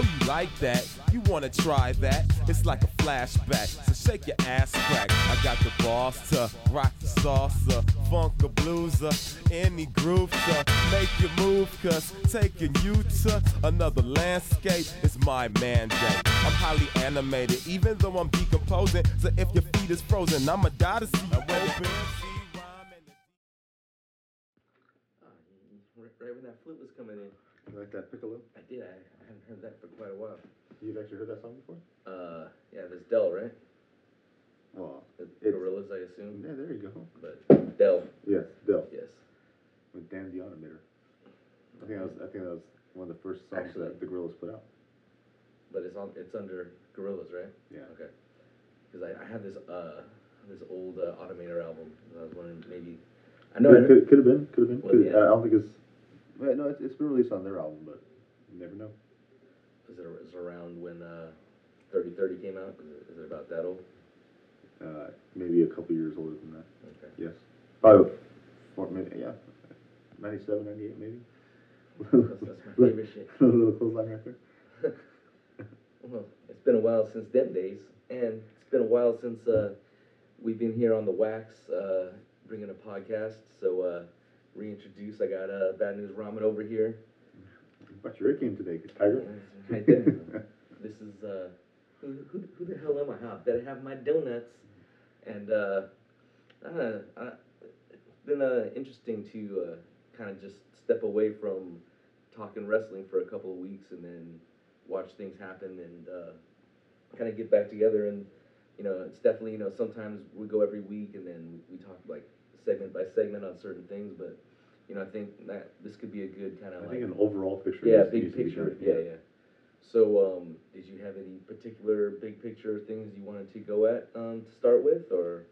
Oh, you like that. You wanna try that? It's like a flashback. So shake your ass crack. I got the boss to rock the salsa, funk a blueser, any groove to make you move. Cause taking you to another landscape is my mandate. I'm highly animated, even though I'm decomposing. So if your feet is frozen, I'ma die to see you open. Ah, right when that flute was coming in. You like that piccolo? I did. I, I haven't heard that for quite a while. You've actually heard that song before? Uh, yeah, there's Del, right? Oh, It's- Gorillaz, I assume. yeah, there you go. But Del, Yes, Bill yes. with Dan the Automator. I think that was I think that was one of the first songs Actually- that the Gorillaz put out. But it's on. It's under Gorillaz, right? Yeah. Okay. Because I, I have this uh this old uh, Automator album. and I was wondering maybe. I know. I Could, could, could have been, could have been. Could- yeah. I don't think it's. Well, no, it's, it's been released on their album, but you never know. Is it, is it around when uh, 3030 came out? Is it, is it about that old? Uh, maybe a couple years older than that. Okay. Yes. Probably, four, maybe, yeah, 97, 98 maybe. That's, that's my favorite shit. a little clothesline there. Well, it's been a while since them days, and it's been a while since uh, we've been here on the Wax uh, bringing a podcast. So, uh, reintroduce. I got uh, Bad News Ramen over here. But your game today, Tiger. Right there. This is uh, who, who, who the hell am I? Huh? Better have my donuts. And uh, I don't know, I, it's been uh, interesting to uh, kind of just step away from talking wrestling for a couple of weeks and then watch things happen and uh, kind of get back together. And you know, it's definitely you know sometimes we go every week and then we talk like segment by segment on certain things, but. You know, I think that this could be a good kind of I like think an overall picture. yeah, needs- big needs picture. Yeah, yeah. So, um, did you have any particular big picture things you wanted to go at um, to start with, or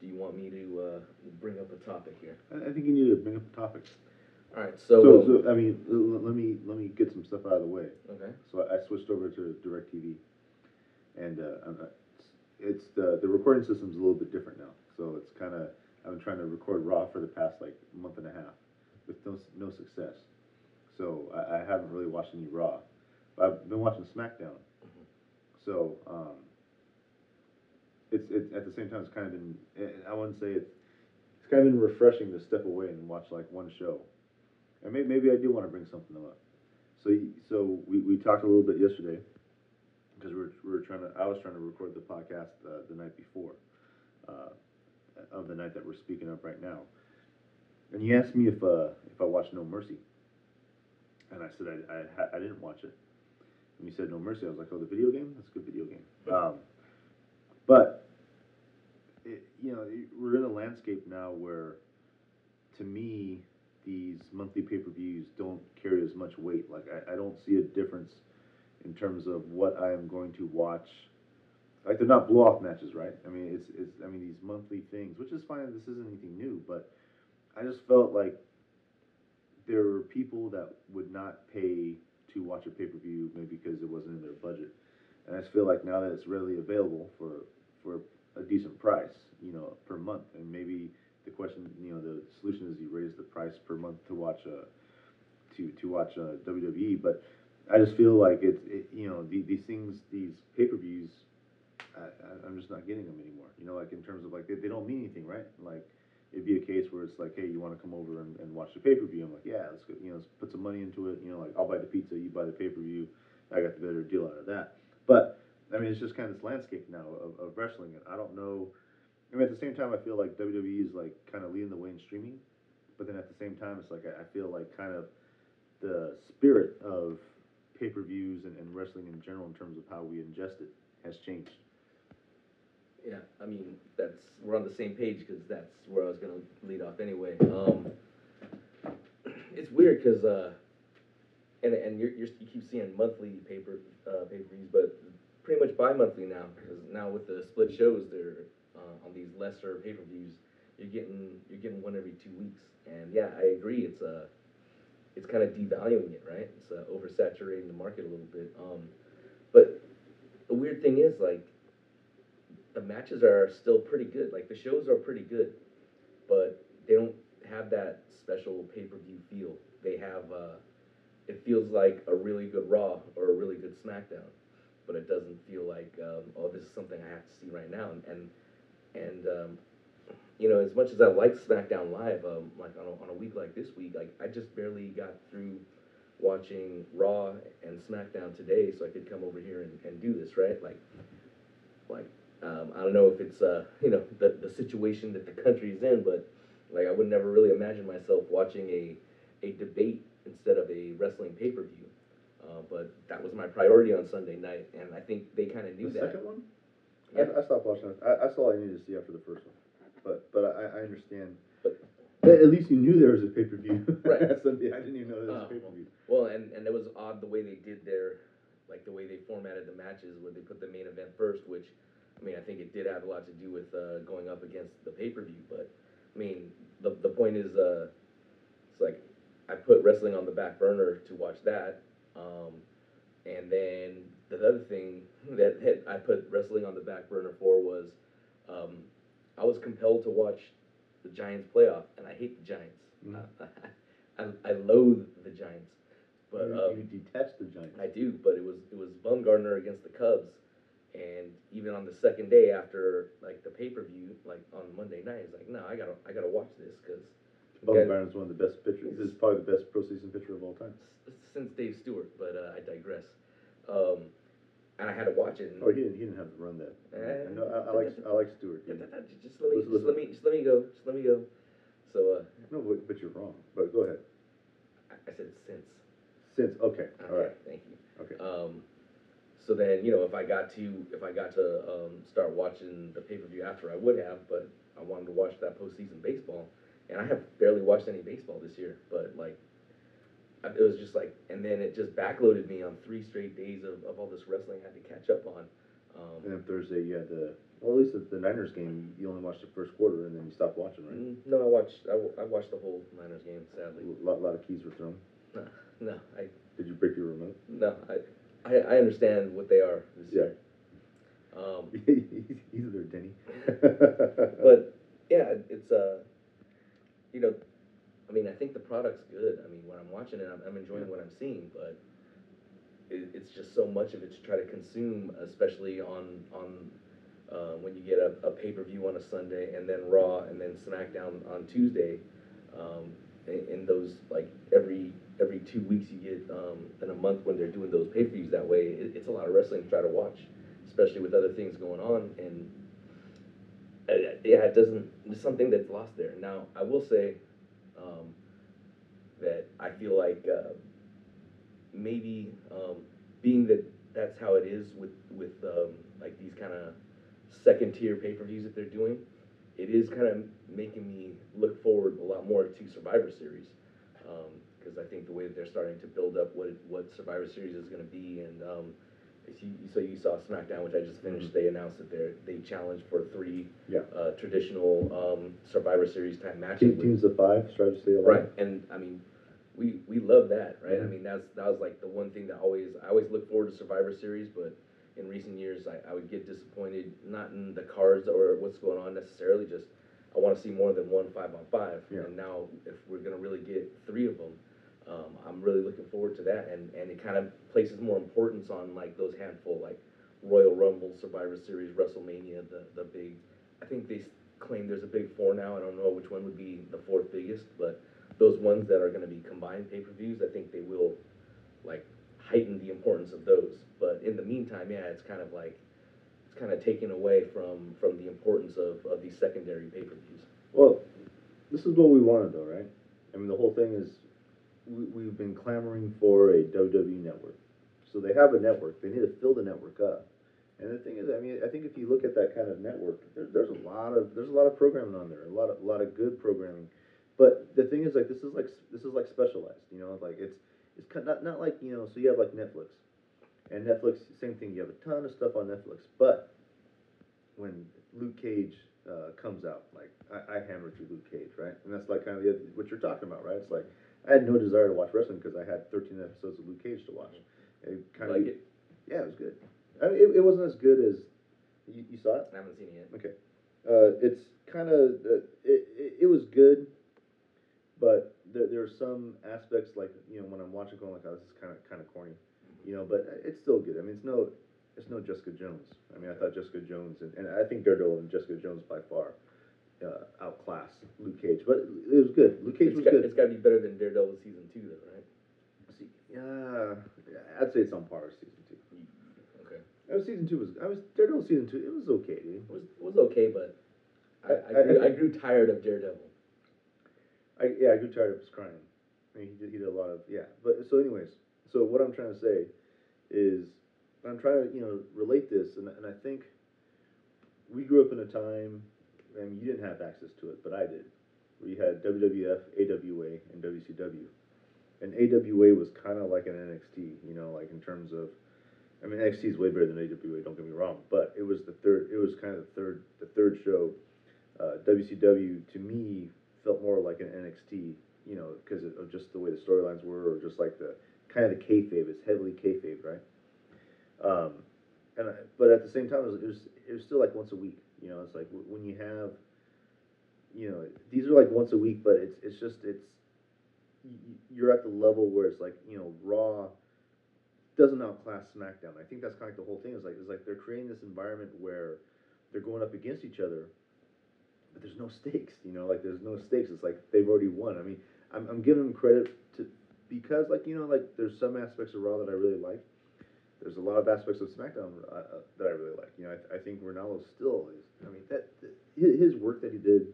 do you want me to uh, bring up a topic here? I, I think you need to bring up a topic. All right. So, So, um, so I mean, let me let me get some stuff out of the way. okay. So I, I switched over to Directv, and uh, uh, it's the the recording system's a little bit different now. So it's kind of I've been trying to record raw for the past like month and a half with no no success. So I, I haven't really watched any raw. But I've been watching SmackDown. Mhm. So um, it's it's at the same time it's kind of been I wouldn't say it's it's kind of been refreshing to step away and watch like one show. And maybe, maybe I do want to bring something up. So, so we, we talked a little bit yesterday because we were, we were trying to, I was trying to record the podcast uh, the night before, uh, of the night that we're speaking of right now. And he asked me if, uh, if I watched No Mercy. And I said I, I, I didn't watch it. And he said No Mercy. I was like, oh, the video game? That's a good video game. Um, but, it, you know, it- we're in a landscape now where, to me, these monthly pay-per-views don't carry as much weight. Like I, I don't see a difference in terms of what I am going to watch. Like they're not blow-off matches, right? I mean, it's it's I mean these monthly things, which is fine. This isn't anything new, but I just felt like there were people that would not pay to watch a pay-per-view maybe because it wasn't in their budget, and I just feel like now that it's readily available for for a decent price, you know, per month, and maybe the question, you know, the solution is you raise the price per month to watch a to to watch a WWE. But I just feel like it's it, you know the, these things, these pay per views, I, I'm just not getting them anymore. You know, like in terms of like they, they don't mean anything, right? Like it'd be a case where it's like, hey, you want to come over and, and watch the pay per view? I'm like, yeah, let's go, you know, let's put some money into it. You know, like I'll buy the pizza, you buy the pay per view. I got the better deal out of that. But I mean, it's just kind of this landscape now of, of wrestling, and I don't know. I mean, at the same time, I feel like WWE is like kind of leading the way in streaming, but then at the same time, it's like I, I feel like kind of the spirit of pay per views and, and wrestling in general, in terms of how we ingest it, has changed. Yeah, I mean that's we're on the same page because that's where I was gonna lead off anyway. Um, it's weird because uh, and and you're, you're, you keep seeing monthly paper uh, pay per views, but pretty much bi-monthly now because now with the split shows, they're uh, on these lesser pay per views. You're getting you're getting one every two weeks, and yeah, I agree. It's uh, it's kind of devaluing it, right? It's uh, oversaturating the market a little bit. Um, but the weird thing is like the matches are still pretty good. Like the shows are pretty good, but they don't have that special pay per view feel. They have uh, it feels like a really good Raw or a really good SmackDown, but it doesn't feel like um, oh this is something I have to see right now. And and, and um, you know as much as I like SmackDown Live, um, like on a, on a week like this week, like I just barely got through watching Raw and SmackDown today, so I could come over here and, and do this right. Like like um, I don't know if it's uh, you know the the situation that the country's in, but like I would never really imagine myself watching a a debate instead of a wrestling pay per view. Uh, but that was my priority on Sunday night, and I think they kind of knew The that. second one? Yeah. I, I stopped watching it. I, I saw all I needed to see after the first one. But but I, I understand. But- At least you knew there was a pay per view. Right. Sunday, I didn't even know there was Oh, a pay per view. Well, and and it was odd the way they did their, like the way they formatted the matches, where they put the main event first, which, I mean, I think it did have a lot to do with uh, going up against the pay per view. But I mean, the the point is, uh, it's like I put wrestling on the back burner to watch that, um, and then the other thing that, that I put wrestling on the back burner for was, um, I was compelled to watch the Giants playoff, and I hate the Giants. Mm. I, I loathe the Giants, but um, you detest the Giants. I do. But it was it was Bumgarner against the Cubs, and even on the second day after like the pay per view, like on Monday night, it's like no, I gotta I gotta watch this because Bumgarner's one of the best pitchers. This is probably the best postseason pitcher of all time. since Dave Stewart, but uh, I digress. Um, and I had to watch it. Oh, he didn't. He didn't have to run that. Eh. I, know, I, I like. I like Stewart. just let me just let me just let me go. Just let me go. So uh, No, but, but you're wrong. But go ahead. I, I said since. Since okay, Okay, all right, thank you. okay. Um, so then, you know, if I got to if I got to um, start watching the pay per view after, I would have. But I wanted to watch that postseason baseball, and I have barely watched any baseball this year. But like, it was just like, and then it just backloaded me on three straight days of, of all this wrestling I had to catch up on. Um, And then Thursday you had the. Well, at least the, the Niners game, you only watched the first quarter and then you stopped watching, right? mm, no, I watched I, I watched the whole Niners game. Sadly, A lot, lot of keys were thrown. no, no, I Did you break your remote? no, I, I, I understand what they are Yeah. Um, He's there, Denny. but yeah, it's uh, you know, I mean, I think the product's good. I mean, when I'm watching it, I'm, I'm enjoying what I'm seeing, but it, it's just so much of it to try to consume, especially on on uh, when you get a, a pay per view on a Sunday and then Raw and then SmackDown on Tuesday. Um, in, in those like every every two weeks you get um, in a month when they're doing those pay per views that way, it, it's a lot of wrestling to try to watch, especially with other things going on and uh, yeah, it doesn't. There's something that's lost there. Now, I will say um, that I feel like uh, maybe um, being that that's how it is with with um, like these kind of second tier pay per views that they're doing, it is kind of making me look forward a lot more to Survivor Series because I think the way that they're starting to build up what what Survivor Series is going to be and. Um, so you saw SmackDown, which I just finished. They announced that they they challenged for three Yeah. uh, traditional um, Survivor Series type matches. With- teams of five, stay alive. Right, and I mean, we we love that, right? I Mhm. mean, that's that was like the one thing that always I always look forward to Survivor Series, but in recent years, I, I would get disappointed not in the cards or what's going on necessarily. Just I want to see more than one five on five, Yeah. and now if we're gonna really get three of them. Um, I'm really looking forward to that, and, and it kind of places more importance on like those handful, like Royal Rumble, Survivor Series, WrestleMania, the the big. I think they claim there's a big four now. I don't know which one would be the fourth biggest, but those ones that are going to be combined pay per views, I think they will like heighten the importance of those. But in the meantime, yeah, it's kind of like it's kind of taken away from from the importance of of these secondary pay per views. Well, this is what we wanted, though, right? I mean, the whole thing is we, we've been clamoring for a WWE network. So they have a network. They need to fill the network up. And the thing is, I mean, I think if you look at that kind of network, there, there's a lot of there's a lot of programming on there, a lot of a lot of good programming. But the thing is, like, this is like this is like specialized, you know, like it's it's not not like you know. So you have like Netflix, and Netflix, same thing. You have a ton of stuff on Netflix, but when Luke Cage uh, comes out, like I, I hammered through Luke Cage, right? And that's like kind of the, what you're talking about, right? It's like I had no desire to watch wrestling because I had 13 episodes of Luke Cage to watch. It kind like of it? yeah, it was good. I mean, it, it wasn't as good as you, you saw it. I haven't seen it yet. Okay, uh, it's kind of uh, it, it. It was good, but there there are some aspects like you know when I'm watching going like oh, this is kind of kind of corny, you know, but it's still good. I mean, it's no it's no Jessica Jones. I mean, I thought Jessica Jones and, and I think Daredevil and Jessica Jones by far uh, outclassed Luke Cage, but it was good. Luke Cage It's was got, good. it's got to be better than Daredevil season two, though, right? See, yeah, I'd say it's on par with season two. Okay. I was season two was I was Daredevil season two. It was okay, dude. It was it was okay, but I, I, I- I grew, I, think- grew tired of Daredevil. I yeah, I grew tired of his crying. I mean, he did he did a lot of yeah. But so, anyways, so what I'm trying to say is I'm trying to you know relate this, and and I think we grew up in a time. I mean, you didn't have access to it, but I did. We had WWF, AWA, and WCW, and AWA was kind of like an NXT, you know, like in terms of. I mean, NXT is way better than AWA. Don't get me wrong, but it was the third. It was kind of the third. The third show. Uh, WCW to me felt more like an NXT, you know, because of just the way the storylines were, or just like the kind of the kayfabe. It's heavily kayfabe, right? Um, and I, but at the same time, it was, it was it was still like once a week. You know, it's like when you have, you know, these are like once a week, but it's it's just it's you're at the level where it's like you know Raw doesn't outclass SmackDown. I think that's kind of the whole thing. Is like it's like they're creating this environment where they're going up against each other, but there's no stakes. You know, like there's no stakes. It's like they've already won. I mean, I'm I'm giving them credit to because like you know like there's some aspects of Raw that I really like. There's a lot of aspects of SmackDown uh, uh, that I really like. You know, I, I think Ranallo still is. I mean, that his work that he did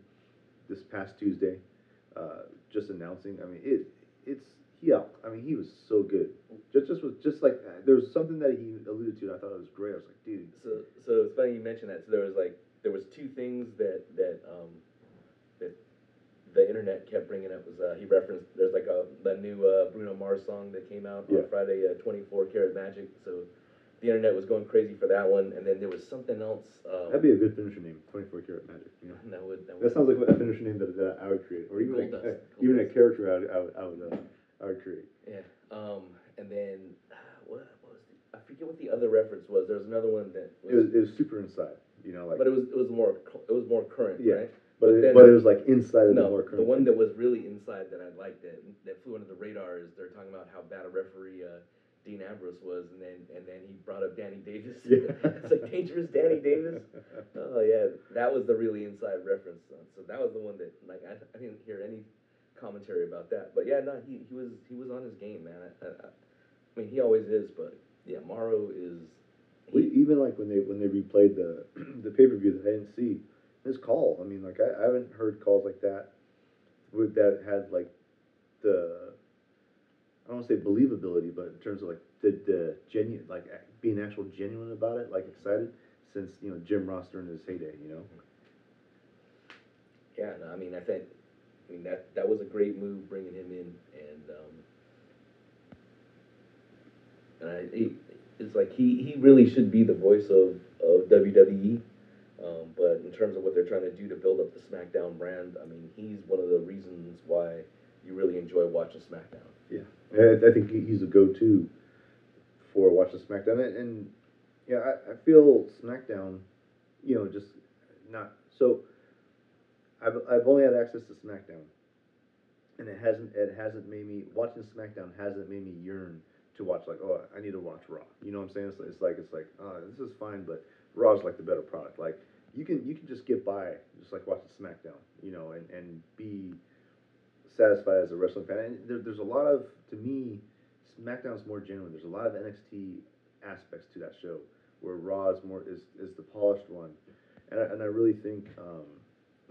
this past Tuesday, uh, just announcing. I mean, it it's he out. I mean, he was so good. Just just was just like there was something that he alluded to. and I thought it was great. I was like, dude, So so it's funny you mentioned that. So there was like there was two things that that um the internet kept bringing up was uh, he referenced there's like a the new uh, Bruno Mars song that came out Yeah. on Friday, uh, 24 Karat Magic. So the internet was going crazy for that one, and then there was something else. Um, that'd be a good finisher name. Twenty four karat magic. You know. that would that would That sounds like a finisher name that, that I would create, or even Gold a, dust, uh, even gold a character I would I would I would, uh, I would create. Yeah. Um, and then what, what was the, I forget what the other reference was. There was another one that It was it was super inside. You know, like but it was it was more it was more current, Yeah, right? But then- but it was like inside of the No, more the one that was really inside that I liked that that flew under the radar is they're talking about how bad a referee uh, Dean Ambrose was, and then and then he brought up Danny Davis. Yeah. it's like dangerous Danny Davis. Oh yeah, that was the really inside reference. So that was the one that like I, I didn't hear any commentary about that. But yeah, no, he, he was he was on his game, man. I, I, I mean, he always is, but yeah, Mauro is. He, even like when they when they replayed the the pay per view that I didn't see, his call. I mean, like I, I haven't heard calls like that, with that had like the I don't want to say believability, but in terms of like the the genuine like being actual genuine about it, like excited since you know Jim Ross during his heyday, you know. yeah, no, I mean, I think, I mean that that was a great move bringing him in, and um, and I, it's like he, he really should be the voice of, of WWE. Um, but in terms of what they're trying to do to build up the SmackDown brand, I mean, he's one of the reasons why you really enjoy watching SmackDown. Yeah, I, think he's a go-to for watching SmackDown, and, and yeah, I, I feel SmackDown, you know, just not so. I've I've only had access to SmackDown, and it hasn't it hasn't made me watching SmackDown hasn't made me yearn to watch like oh I need to watch Raw. You know what I'm saying? It's, it's like it's like oh this is fine, but Raw's like the better product. Like you can you can just get by just like watching SmackDown, you know, and and be satisfied as a wrestling fan. And there, there's a lot of, to me, SmackDown's more genuine. There's a lot of NXT aspects to that show, where Raw is more is, is the polished one, and I, and I really think, um,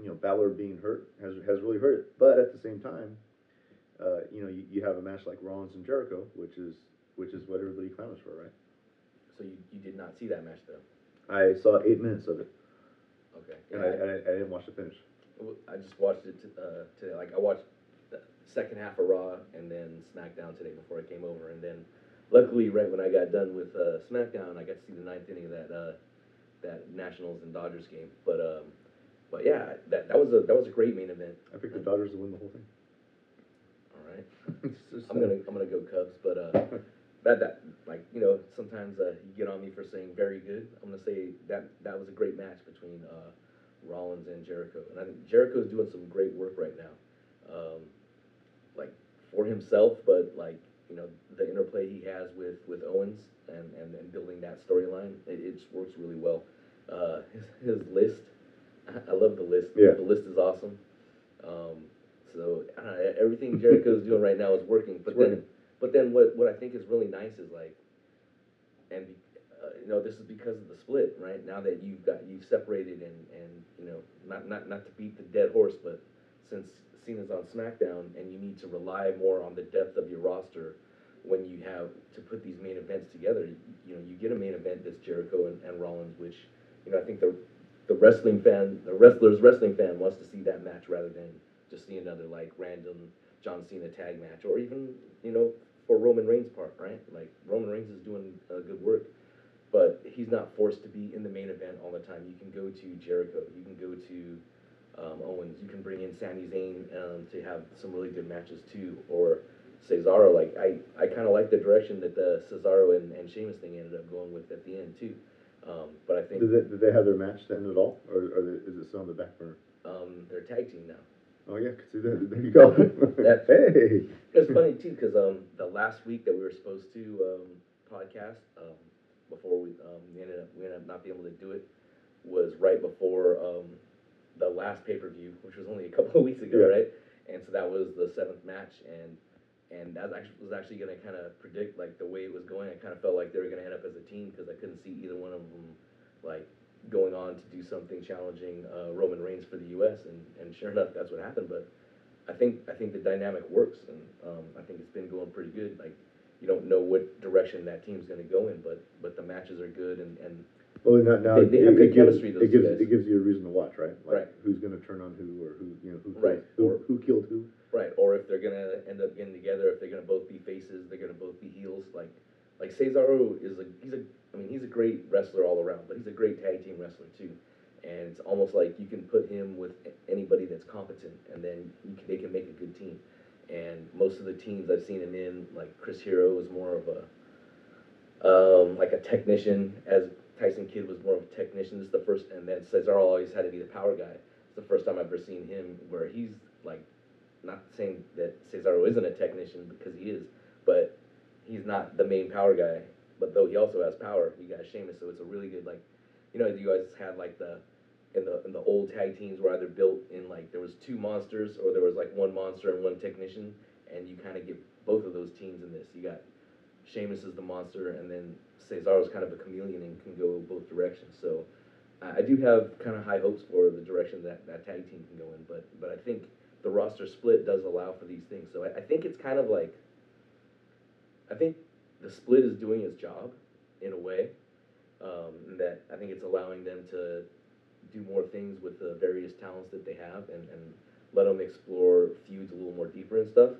you know, Balor being hurt has has really hurt it. But at the same time, uh, you know, you, you have a match like Rollins and Jericho, which is which is what everybody clamors for, right? So you, you did not see that match though. I saw eight minutes of it, Okay. and Yeah, I, I, I didn't watch the finish. I just watched it t- uh, today. Like I watched the second half of Raw and then SmackDown today before I came over, and then luckily, right when I got done with uh, SmackDown, I got to see the ninth inning of that uh, that Nationals and Dodgers game. But um, but yeah, that that was a that was a great main event. I picked the Dodgers to win the whole thing. All right, I'm gonna I'm gonna go Cubs, but uh, that that like you know sometimes uh, you get on me for saying very good. I'm gonna say that that was a great match between uh, Rollins and Jericho, and I think Jericho's doing some great work right now. Um, like for himself, but like you know the interplay he has with with Owens and and, and building that storyline, it, it just works really well. Uh, his his list, I, love the list. Yeah. The list is awesome. Um, so I don't know, everything Jericho's doing right now is working. But It's then, working. But then what what I think is really nice is like, and uh, you know this is because of the split, right? Now that you've got you've separated and and you know not not not to beat the dead horse, but since Cena's on SmackDown and you need to rely more on the depth of your roster when you have to put these main events together, you, you know you get a main event that's Jericho and, and Rollins, which you know I think the the wrestling fan, the wrestler's wrestling fan wants to see that match rather than just see another like random John Cena tag match or even you know for Roman Reigns' part, right? Like Roman Reigns is doing uh, good work, but he's not forced to be in the main event all the time. You can go to Jericho, you can go to um, Owens, you can bring in Sami Zayn um, to have some really good matches too, or Cesaro. Like I, I kind of like the direction that the Cesaro and, and Sheamus thing ended up going with at the end too. Um, but I think Did they, did they have their match to end at all, or, or is it still on the back burner? um, they're tag team now. Oh yeah, 'cause see, there, there you go. That- hey. It's funny too because um, the last week that we were supposed to um, podcast um, before we um, we ended up we ended up not being able to do it was right before um, the last pay per view, which was only a couple of weeks ago, Yeah. right? And so that was the seventh match, and and that actually was actually going to kind of predict like the way it was going. I kind of felt like they were going to end up as a team because I couldn't see either one of them like going on to do something challenging uh, Roman Reigns for the U.S. and and sure enough, that's what happened. But I think I think the dynamic works, and um, I think it's been going pretty good. Like you don't know what direction that team's going to go in, but but the matches are good, and and Well, now, now They- they have good gives, chemistry, those it gives guys. it gives you a reason to watch, right? Like Right. Who's going to turn on who, or who you know who killed, Right. who, Or- who killed who? right, or if they're going to end up getting together, if they're going to both be faces, they're going to both be heels. Like like Cesaro is a he's a I mean he's a great wrestler all around, but he's a great tag team wrestler too. And it's almost like you can put him with anybody that's competent, and then can, they can make a good team. And most of the teams I've seen him in, like Chris Hero, is more of a um, like a technician, as Tyson Kidd was more of a technician. This is the first, and then Cesaro always had to be the power guy. It's the first time I've ever seen him where he's like, not saying that Cesaro isn't a technician because he is, but he's not the main power guy. But though he also has power, you got Sheamus, so it's a really good like, you know, you guys had like the in the in the old tag teams were either built in like there was two monsters or there was like one monster and one technician, and you kind of get both of those teams in this. You got Sheamus is the monster, and then Cesaro's kind of a chameleon and can go both directions. So I do have kind of high hopes for the direction that that tag team can go in. But but I think the roster split does allow for these things. So I, I think it's kind of like I think the split is doing its job in a way. Um, that I think it's allowing them to do more things with the various talents that they have and, and let them explore feuds a little more deeper and stuff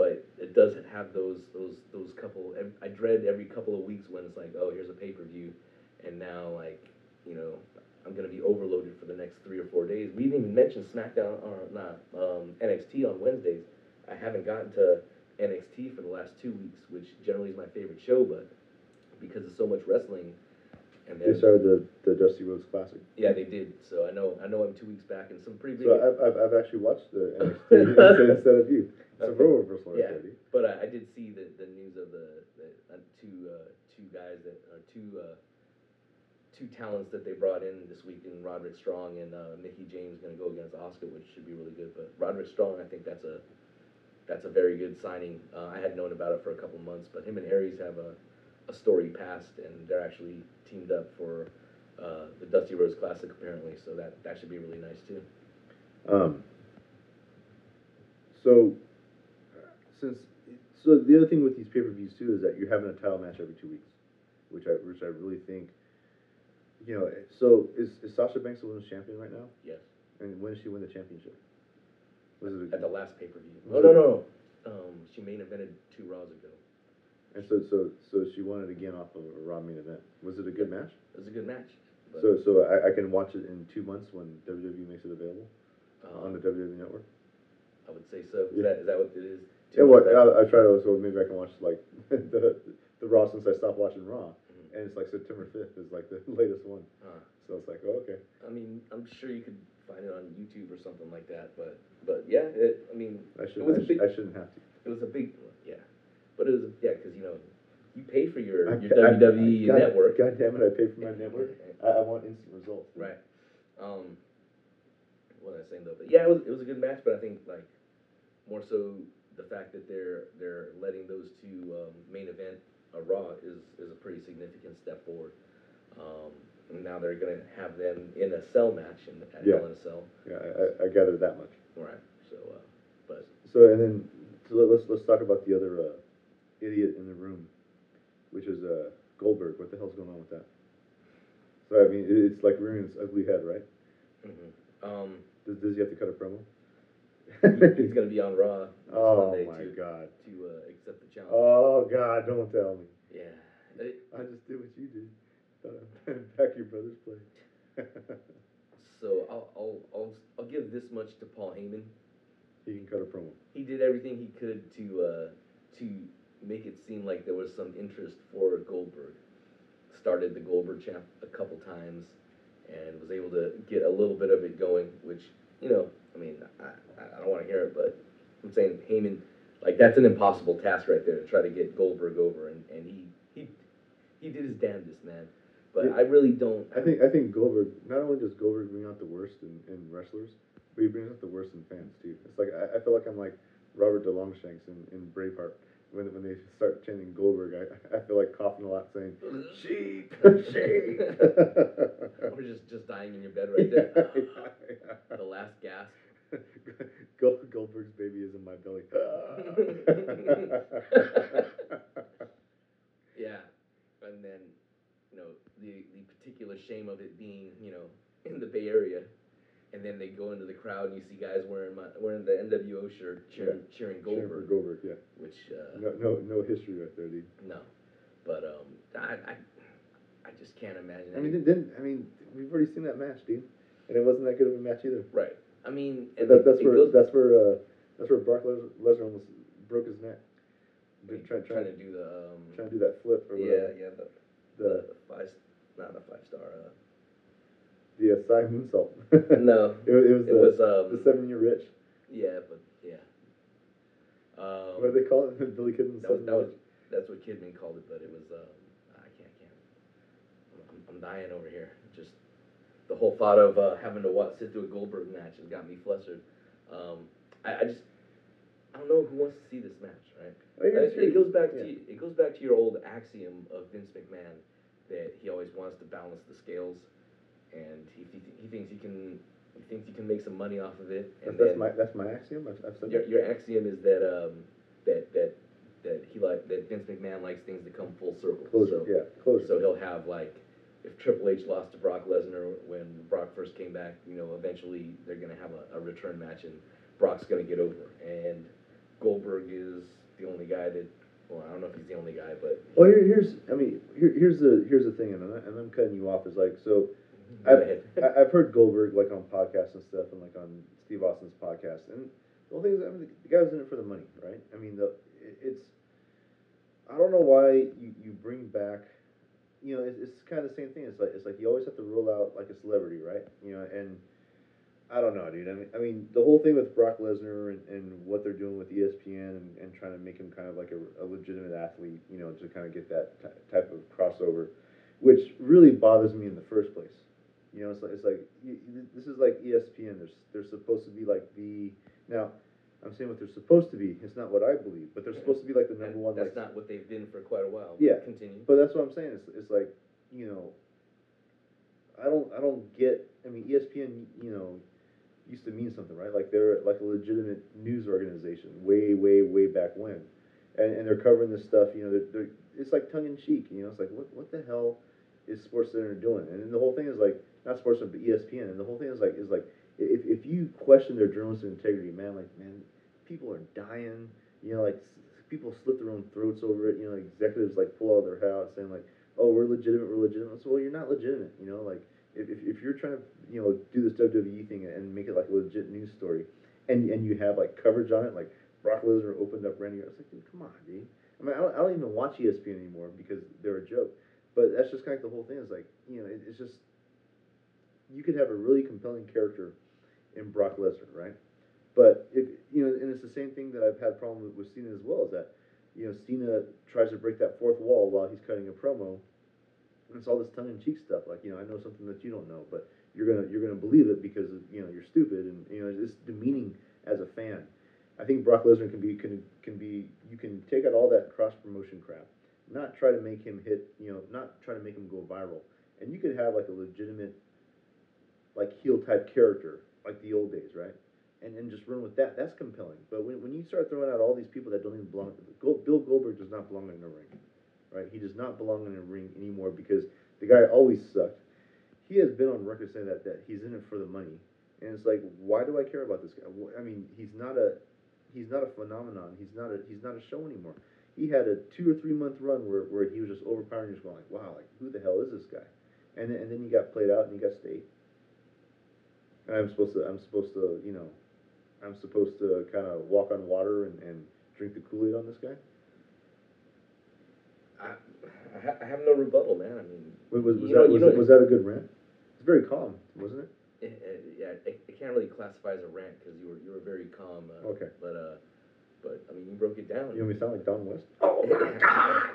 but it doesn't have those those those couple. I dread every couple of weeks when it's like, oh, here's a pay per view, and now like, you know, I'm gonna be overloaded for the next three or four days. We didn't even mention SmackDown or not um, NXT on Wednesdays. I haven't gotten to NXT for the last two weeks, which generally is my favorite show, but because of so much wrestling, and They started the, the Dusty Rhodes Classic. yeah, they did. So I know I know I'm two weeks back, and some pretty big. So I've, I've, I've actually watched the NXT instead, of you. It's a Okay. real reversal Yeah. already. But I, I did see the, the news of the, the uh, two uh, two guys that are two uh, two talents that they brought in this week in Roderick Strong and uh, Mickie James going to go against Asuka, which should be really good. But Roderick Strong, I think that's a that's a very good signing. Uh, I had known about it for a couple months, but him and Aries have a, a story past, and they're actually teamed up for uh, the Dusty Rhodes Classic apparently. So that that should be really nice too. Um, so, since so the other thing with these pay per views too is that you're having a title match every two weeks, which I which I really think, you know. So is, is Sasha Banks the women's champion right now? Yes. And when did she win the championship? Was it At the last pay per view. No, no, no. Um, she main evented two Raws ago. and so so so she won it again off of a Raw main event. Was it a good match? It was a good match. So so I, I can watch it in two months when WWE makes it available um, on the WWE network. I would say so. Is Yeah. that is that what it is? Yeah, well, I, I try to, so maybe I can watch like the, the Raw since I stopped watching Raw, Mhm. and it's like September fifth is like the latest one. Huh. So it's like, oh, okay. I mean, I'm sure you could find it on YouTube or something like that. But but yeah, it, I mean, I it should, was I, a big. I shouldn't have to. It was a big, yeah, but it was yeah, because you know, you pay for your I- your I- WWE God- network, God damn it, I pay for my network. I, I want instant results. right? Um, what was I saying though? But yeah, it was it was a good match, but I think like more so the fact that they're they're letting those two um, main event a Raw is is a pretty significant step forward. Um, and now they're gonna have them in a cell match in at Yeah. Hell in a Cell, Yeah, I, I, I gathered that much. right? So, uh, but So and then so let- let's let's talk about the other uh, idiot in the room, which is uh, Goldberg. What the hell's going on with that? So I mean, it, it's like rearing its ugly head, right? mhm. um, Does, does he have to cut a promo? he- he's gonna be on Raw this oh Monday my to god! to uh, accept the challenge. Oh god! Don't tell me. Yeah. It- I just did what you did. Back your brother's place. so I'll, I'll I'll I'll give this much to Paul Heyman. he can cut a promo. he did everything he could to uh, to make it seem like there was some interest for Goldberg. Started the Goldberg champ a couple times, and was able to get a little bit of it going. Which you know, I mean, I, I don't want to hear it, but I'm saying Heyman, like that's an impossible task right there to try to get Goldberg over, and, and he he he did his damnedest, man. But Yeah. I really don't. I think I think Goldberg not only does Goldberg bring out the worst in, in wrestlers, but he brings out the worst in fans too. It's like I, I feel like I'm like Robert DeLongshanks in, in Braveheart. When, when they start chanting Goldberg, I, I feel like coughing a lot, saying sheep, sheep. or just just dying in your bed right there. the last gasp. Gold, Goldberg's baby is in my belly. Yeah, and then you know the the particular shame of it being you know in the Bay Area, and then they go into the crowd and you see guys wearing my wearing the NWO shirt cheering cheering Cheering Goldberg, Goldberg, yeah. which uh, No, no, no history right there, dude. no, but um I I, I just can't imagine. I mean, it didn't. I mean, we've already seen that match, dude, and it wasn't that good of a match either. right. I mean, and that, that's it where goes, that's where uh, that's where Brock Lesnar almost broke his neck. trying, Trying, to do the um trying to do that flip or yeah whatever. yeah the The the, the five not a five star uh, the uh, Sai moonsault. no it, it was it the, was um the Seven Year Itch. yeah but yeah um, what do they call it? Billy Kidman. That was, that was that's what Kidman called it, but it was um, I can't can't. I'm, I'm dying over here. Just the whole thought of uh, having to watch sit through a Goldberg match has got me flustered. Um, I, I just I don't know who wants to see this match, right? Oh, you're I think it goes back Yeah. to it goes back to your old axiom of Vince McMahon that he always wants to balance the scales, and he he, he thinks he can he thinks he can make some money off of it. And That's, that's my that's my axiom. I've, I've said your, your axiom is that um, that that that he like that Vince McMahon likes things to come full circle. Closure. So, yeah, closure. so he'll have like if Triple H lost to Brock Lesnar when Brock first came back, you know, eventually they're gonna have a, a return match and Brock's gonna get over. And Goldberg is the only guy that well, I don't know if he's the only guy, but well, here, here's I mean here, here's the here's the thing, and I'm, and I'm cutting you off. Is like so. I've. I- I've heard Goldberg like on podcasts and stuff, and like on Steve Austin's podcast. And the whole thing is, I mean, the guy was in it for the money, right? I mean, the it- it's. I don't know why you, you bring back, you know, it's, it's kind of the same thing. It's like it's like you always have to rule out like a celebrity, right? You know, and I don't know, dude. I mean, I mean, the whole thing with Brock Lesnar and, and what they're doing with ESPN and, and trying to make him kind of like a, a legitimate athlete, you know, to kind of get that ty- type of crossover, which really bothers me in the first place. You know, it's like it's like this is like ESPN. They're they're supposed to be like the now. I'm saying what they're supposed to be. It's not what I believe, but they're supposed to be like the number one. that's like, not what they've been for quite a while. Yeah. Continue. but that's what I'm saying. It's, it's like you know. I don't I don't get. I mean, ESPN. You know, used to mean something, right? Like they're like a legitimate news organization, way way way back when, and and they're covering this stuff. You know, they're, they're it's like tongue in cheek. You know, it's like what what the hell is Sports Center doing? And the whole thing is like not Sports Center, but ESPN. And the whole thing is like is like if if you question their journalistic integrity, man, like man, people are dying. You know, like people slit their own throats over it. You know, executives like pull out their hair saying like, "Oh, we're legitimate, we're legitimate." So, well, you're not legitimate. You know, like if, if, you're trying to you know do this WWE thing and make it like a legit news story, and and you have like coverage on it, like Brock Lesnar opened up Randy. I was like, dude, come on, dude. I mean, I don't, I don't even watch ESPN anymore because they're a joke. But that's just kind of like the whole thing is like you know it, it's just you could have a really compelling character in Brock Lesnar, right? But if you know, and it's the same thing that I've had problem with, with Cena as well. Is that you know Cena tries to break that fourth wall while he's cutting a promo, and it's all this tongue in cheek stuff. Like you know, I know something that you don't know, but you're gonna you're gonna believe it because you know you're stupid, and you know it's demeaning as a fan. I think Brock Lesnar can be can can be you can take out all that cross promotion crap, not try to make him hit you know not try to make him go viral, and you could have like a legitimate like heel type character like the old days, right? And and just run with that. That's compelling. But when when you start throwing out all these people that don't even belong, Bill Goldberg does not belong in the ring, right? He does not belong in a ring anymore because the guy always sucked. He has been on record saying that that he's in it for the money, and it's like, why do I care about this guy? I mean, he's not a he's not a phenomenon. He's not a he's not a show anymore. He had a two or three month run where, where he was just overpowering. Just going like, wow, like who the hell is this guy? And then, and then he got played out and he got state. And I'm supposed to I'm supposed to you know I'm supposed to kind of walk on water and, and drink the Kool Aid on this guy. I, I, ha- I have no rebuttal, man. I mean, Wait, was, was, You know- that, was, that, was that a good rant? It's very calm, wasn't it? it, it, yeah, it, it can't really classify as a rant because you were you were very calm. Uh, Okay. But uh, but I mean, you broke it down. You know me sound like Don West? Oh my God!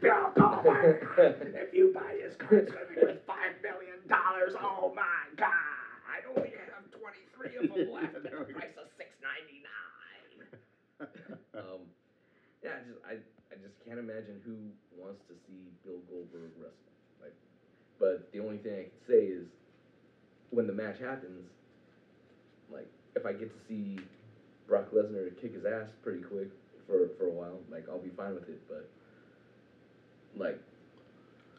Bill Goldberg, if you buy this car, it's gonna be worth five million dollars. Oh my God! I only have twenty-three of them left at the price of six ninety-nine. um, yeah, I just I, I just can't imagine who wants to see Bill Goldberg wrestle. Like, but the only thing I can say is when the match happens, like if I get to see Brock Lesnar kick his ass pretty quick for for a while, like I'll be fine with it. But like,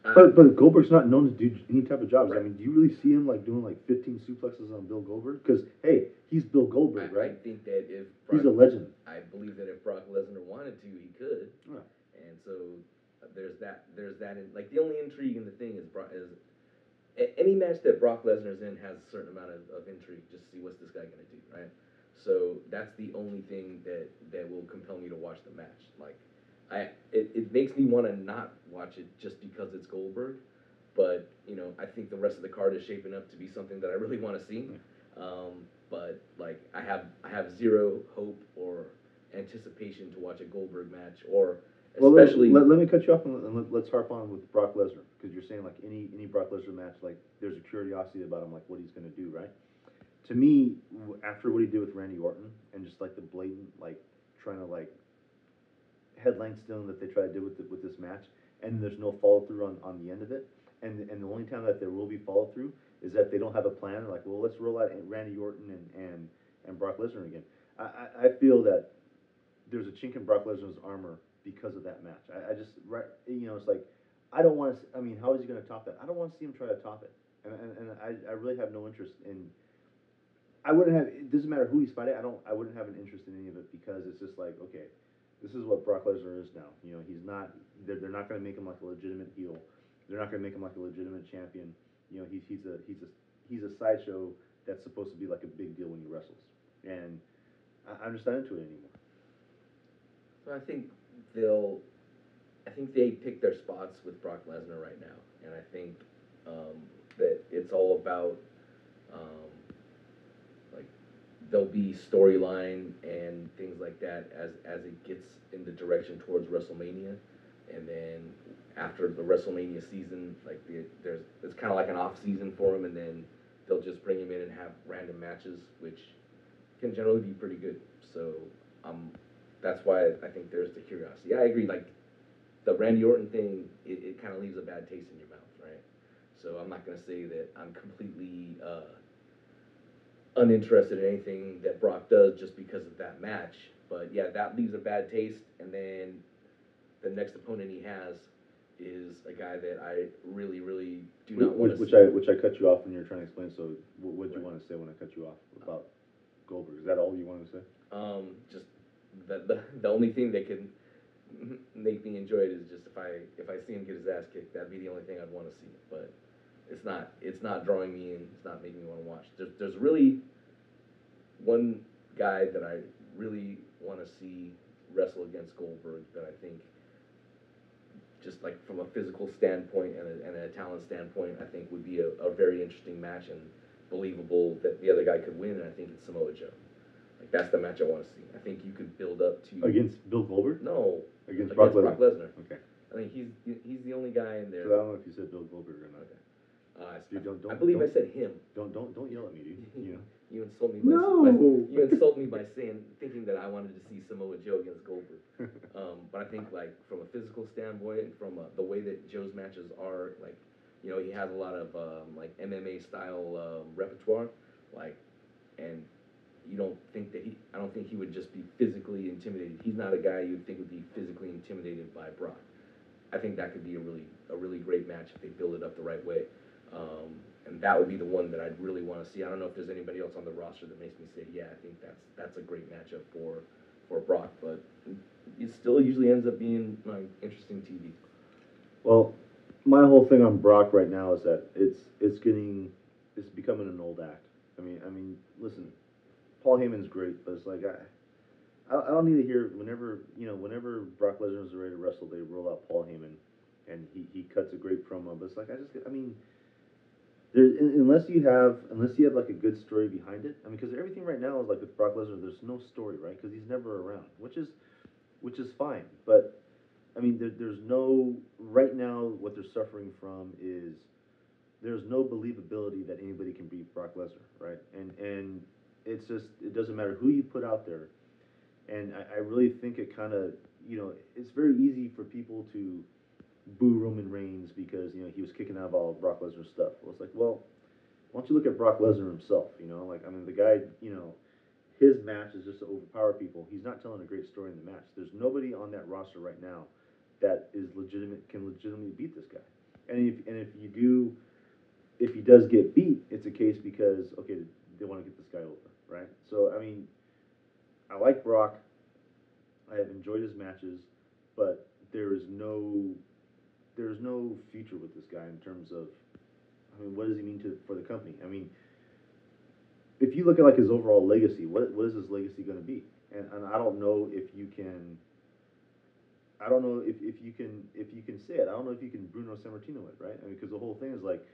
I- But but Goldberg's not known to do any type of jobs. I mean, do you really see him like doing like 15 suplexes on Bill Goldberg? Because hey, he's Bill I, Goldberg, I right? think that if He's a legend. I believe that if Brock Lesnar wanted to, he could. Yeah. And so uh, there's that. There's that. In, like the only intrigue in the thing is Brock is any match that Brock Lesnar's in has a certain amount of, of intrigue. Just to see what's this guy gonna do, right? So that's the only thing that that will compel me to watch the match. Like I, it, it makes me want to not watch it just because it's Goldberg. But you know, I think the rest of the card is shaping up to be something that I really want to see. Um, but like, I have I have zero hope or anticipation to watch a Goldberg match, or Well, let, especially let, let me cut you off and, let, let's harp on with Brock Lesnar because you're saying like any any Brock Lesnar match, like there's a curiosity about him, like what he's gonna do, right? To me, after what he did with Randy Orton and just like the blatant like trying to like headline stealing that they try to do with the, with this match, and there's no follow through on, on the end of it, and and the only time that there will be follow through is that they don't have a plan. Like, well, let's roll out Randy Orton and and, and Brock Lesnar again. I, I, I feel that there's a chink in Brock Lesnar's armor because of that match. I, I just right, you know, it's like I don't want to. I mean, how is he going to top that? I don't want to see him try to top it, and and, and I, I really have no interest in. I wouldn't have. It doesn't matter who he's fighting. I don't. I wouldn't have an interest in any of it because it's just like okay, this is what Brock Lesnar is now. You know, he's not. They're, they're not going to make him like a legitimate heel. They're not going to make him like a legitimate champion. You know, he's he's a he's a he's a sideshow that's supposed to be like a big deal when he wrestles, and I, I'm just not into it anymore. So I think they'll. I think they pick their spots with Brock Lesnar right now, and I think um, that it's all about um, like there'll be storyline and things like that as as it gets in the direction towards WrestleMania, and then after the WrestleMania season, like the, there's it's kind of like an off season for him, and then they'll just bring him in and have random matches, which can generally be pretty good. So um, that's why I think there's the curiosity. I agree. Like the Randy Orton thing, it, it kind of leaves a bad taste in your mouth, right? So I'm not gonna say that I'm completely uh, uninterested in anything that Brock does just because of that match. But yeah, that leaves a bad taste. And then the next opponent he has is a guy that I really, really do not want Which, to which see. I which I cut you off when you were trying to explain. So what would you want to say when I cut you off about Goldberg? Is that all you wanted to say? Um, just the, the the only thing that can make me enjoy it is just if I if I see him get his ass kicked, that'd be the only thing I'd want to see. But it's not it's not drawing me in. It's not making me want to watch. There's there's really one guy that I really want to see wrestle against Goldberg that I think just like from a physical standpoint and a, and a talent standpoint, I think would be a, a very interesting match. And believable that the other guy could win, and I think it's Samoa Joe. Like that's the match I want to see. I think you could build up to Against Bill Goldberg? no Against, against Brock Brock Lesnar? Lesnar. Okay. I think he's he's the only guy in there. So I don't know if you said Bill Goldberg or not. Okay. Uh, I- Dude, don't- I don't- believe I don't- said him. Don't don't don't yell at me, dude. You know. You insult me. By, No. by, you insult me by saying thinking that I wanted to see Samoa Joe against Goldberg. Um, but I think like from a physical standpoint, and from uh, the way that Joe's matches are, like you know he has a lot of um, like MMA style um, repertoire, like, and you don't think that he, I don't think he would just be physically intimidated. He's not a guy you would think would be physically intimidated by Brock. I think that could be a really a really great match if they build it up the right way. Um, and that would be the one that I'd really want to see. I don't know if there's anybody else on the roster that makes me say, yeah, I think that's that's a great matchup for for Brock. But it still usually ends up being like interesting TV. Well, my whole thing on Brock right now is that it's it's getting it's becoming an old act. I mean, I mean, listen, Paul Heyman's great, but it's like I, I, don't need to hear whenever you know whenever Brock Lesnar is ready to wrestle, they roll out Paul Heyman, and he, he cuts a great promo. But it's like I just I mean, unless you have unless you have like a good story behind it. I mean, because everything right now is like with Brock Lesnar, there's no story, right? Because he's never around, which is which is fine, but I mean, there, there's no right now. What they're suffering from is there's no believability that anybody can beat Brock Lesnar, right? And and it's just it doesn't matter who you put out there. And I, I really think it kind of you know it's very easy for people to boo Roman Reigns because you know he was kicking out of all of Brock Lesnar's stuff. Well, it's like, well, why don't you look at Brock Lesnar himself? You know, like I mean, the guy, you know, his match is just to overpower people. He's not telling a great story in the match. There's nobody on that roster right now that is legitimate can legitimately beat this guy. And if and if you do, if he does get beat, it's a case because okay, they want to get this guy over, right? So I mean, I like Brock. I have enjoyed his matches, but there is no there is no future with this guy in terms of I mean, what does he mean to for the company? I mean, if you look at like his overall legacy, what what is his legacy going to be? And and I don't know if you can. I don't know if, if you can if you can say it. I don't know if you can Bruno Sammartino it, right? I mean, because the whole thing is like,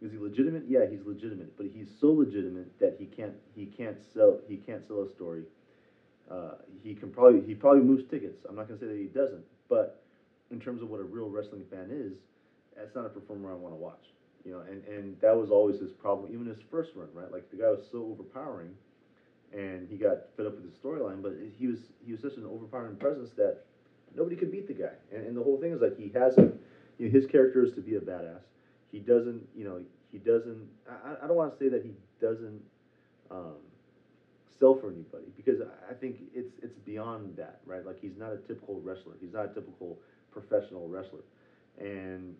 is he legitimate? Yeah, he's legitimate, but he's so legitimate that he can't he can't sell he can't sell a story. Uh, he can probably he probably moves tickets. I'm not gonna say that he doesn't, but in terms of what a real wrestling fan is, that's not a performer I want to watch. You know, and and that was always his problem, even his first run, right? Like the guy was so overpowering, and he got fed up with his storyline. But he was he was such an overpowering presence that nobody could beat the guy. And, and the whole thing is like he hasn't, you know, his character is to be a badass. He doesn't, you know, he doesn't. I, I don't want to say that he doesn't um, sell for anybody because I- think it's it's beyond that, right? Like he's not a typical wrestler. He's not a typical professional wrestler, and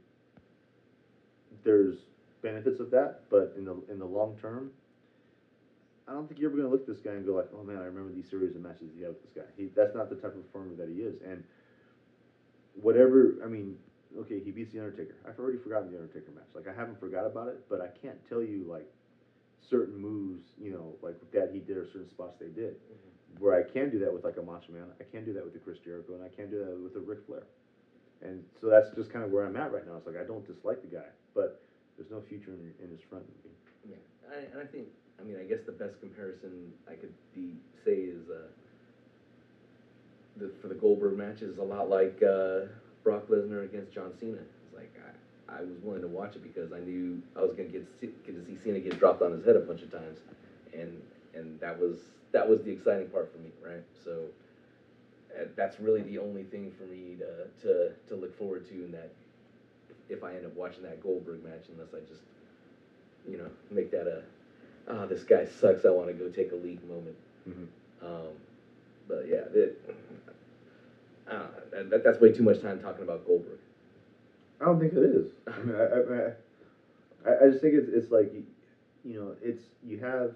there's benefits of that, but in the in the long term, I don't think you're ever gonna look at this guy and go like, oh man, I remember these series of matches he had with this guy. He that's not the type of performer that he is, and whatever. I mean, okay, he beats the Undertaker. I've already forgotten the Undertaker match. Like I haven't forgot about it, but I can't tell you like certain moves, you know, like that he did or certain spots they did. Where I can do that with like a Macho Man, I can do that with the Chris Jericho, and I can do that with a Ric Flair. And so that's just kind of where I'm at right now. It's like I don't dislike the guy, but there's no future in, in his front. Yeah, I, and I think, I mean, I guess the best comparison I could be say is uh, the for the Goldberg match is a lot like uh, Brock Lesnar against John Cena. It's like I, I was willing to watch it because I knew I was gonna get to see, get to see Cena get dropped on his head a bunch of times, and and that was that was the exciting part for me, right? So. uh, That's really the only thing for me to, to, to look forward to in that if I end up watching that Goldberg match, unless I just you know, make that a, ah, this guy sucks. I want to go take a league moment. Mm-hmm. Um, but yeah, uh, that, that- that's way too much time talking about Goldberg. I don't think it is. I mean, I, I, I, just think it's, it's like, you, know, it's you have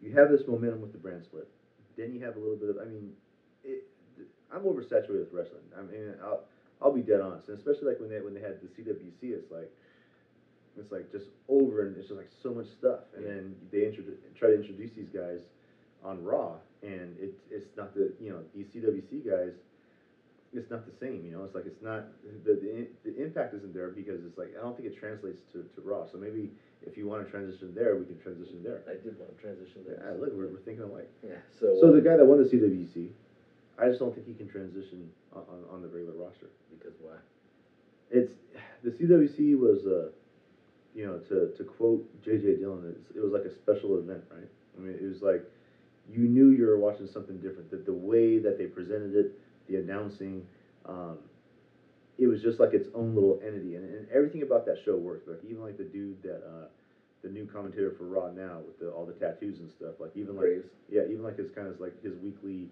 you have this momentum with the brand split. Then you have a little bit of, I mean, it, I'm oversaturated with wrestling. I mean, I'll I'll be dead honest, and especially like when they when they had the CWC, it's like it's like just over and it's just like so much stuff, and then they introduce try to introduce these guys on Raw, and it's it's not the you know these CWC guys it's not the same. You know, it's like it's not the the, the impact isn't there because it's like I don't think it translates to, to Raw. So maybe if you want to transition there, we can transition there. I did want to transition there. Yeah, look, we're, we're thinking alike. Yeah, so. So the um, guy that won the CWC, I just don't think he can transition on, on, on the regular roster. Because why? It's the CWC was, uh, you know, to, to quote JJ Dillon, it was like a special event, right? I mean, it was like you knew you were watching something different. That the way that they presented it, the announcing, um, it was just like its own little entity, and, and everything about that show worked. Like even like the dude that, uh, the new commentator for Raw now with the, all the tattoos and stuff. Like even like yeah, even like his kind of like his weekly,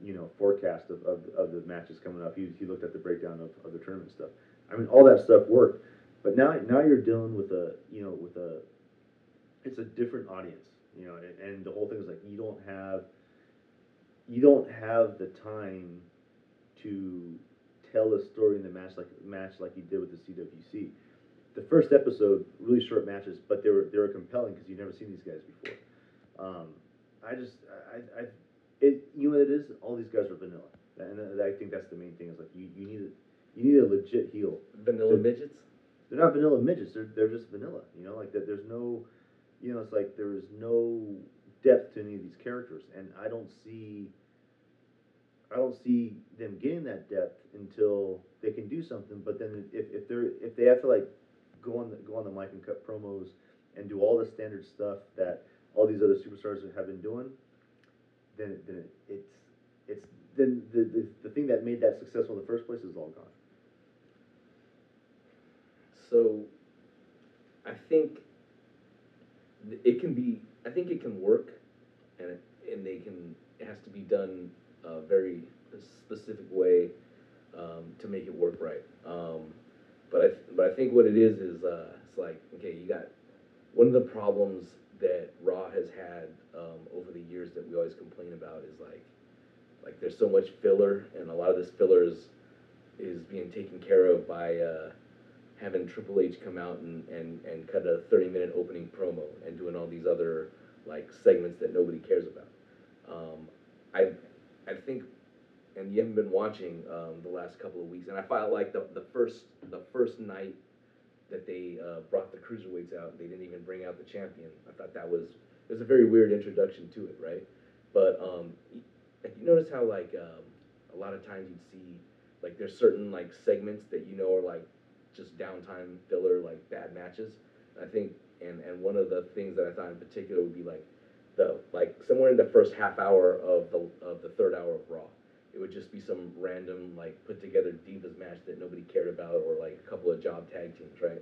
you know, forecast of, of, of the matches coming up. He, he looked at the breakdown of, of the tournament stuff. I mean, all that stuff worked, but now now you're dealing with a you know with a, it's a different audience, you know, and, and the whole thing is like you don't have, you don't have the time, to tell a story in the match like match like you did with the CWC. The first episode, really short matches, but they were they were compelling because you've never seen these guys before. Um, I just I, I it you know what it is all these guys are vanilla, and I think that's the main thing is like you, you need a you need a legit heel. Vanilla So- midgets? They're not vanilla midgets. They're they're just vanilla. You know, like that. There's no, you know, it's like there is no depth to any of these characters, and I don't see. I don't see them getting that depth until they can do something. But then if, if they're if they have to like go on the go on the mic and cut promos and do all the standard stuff that all these other superstars have been doing, then then it's it's then the, the the thing that made that successful in the first place is all gone. So, I think th- it can be. I think it can work, and it, and they can. It has to be done a very specific way um, to make it work right. Um, but I but I think what it is is uh, it's like okay, you got one of the problems that Raw has had um, over the years that we always complain about is like like there's so much filler, and a lot of this filler is is being taken care of by. Uh, having Triple H come out and, and, and cut a 30 minute opening promo and doing all these other like segments that nobody cares about. Um, I I think, and you haven't been watching um, the last couple of weeks, and I felt like the, the first the first night that they uh, brought the cruiserweights out, they didn't even bring out the champion. I thought that was it was a very weird introduction to it, right? But um, you notice how like um, a lot of times you'd see like there's certain like segments that you know are like just downtime filler like bad matches. I think and and one of the things that I thought in particular would be like the like somewhere in the first half hour of the of the third hour of Raw. It would just be some random like put together divas match that nobody cared about or like a couple of job tag teams, right?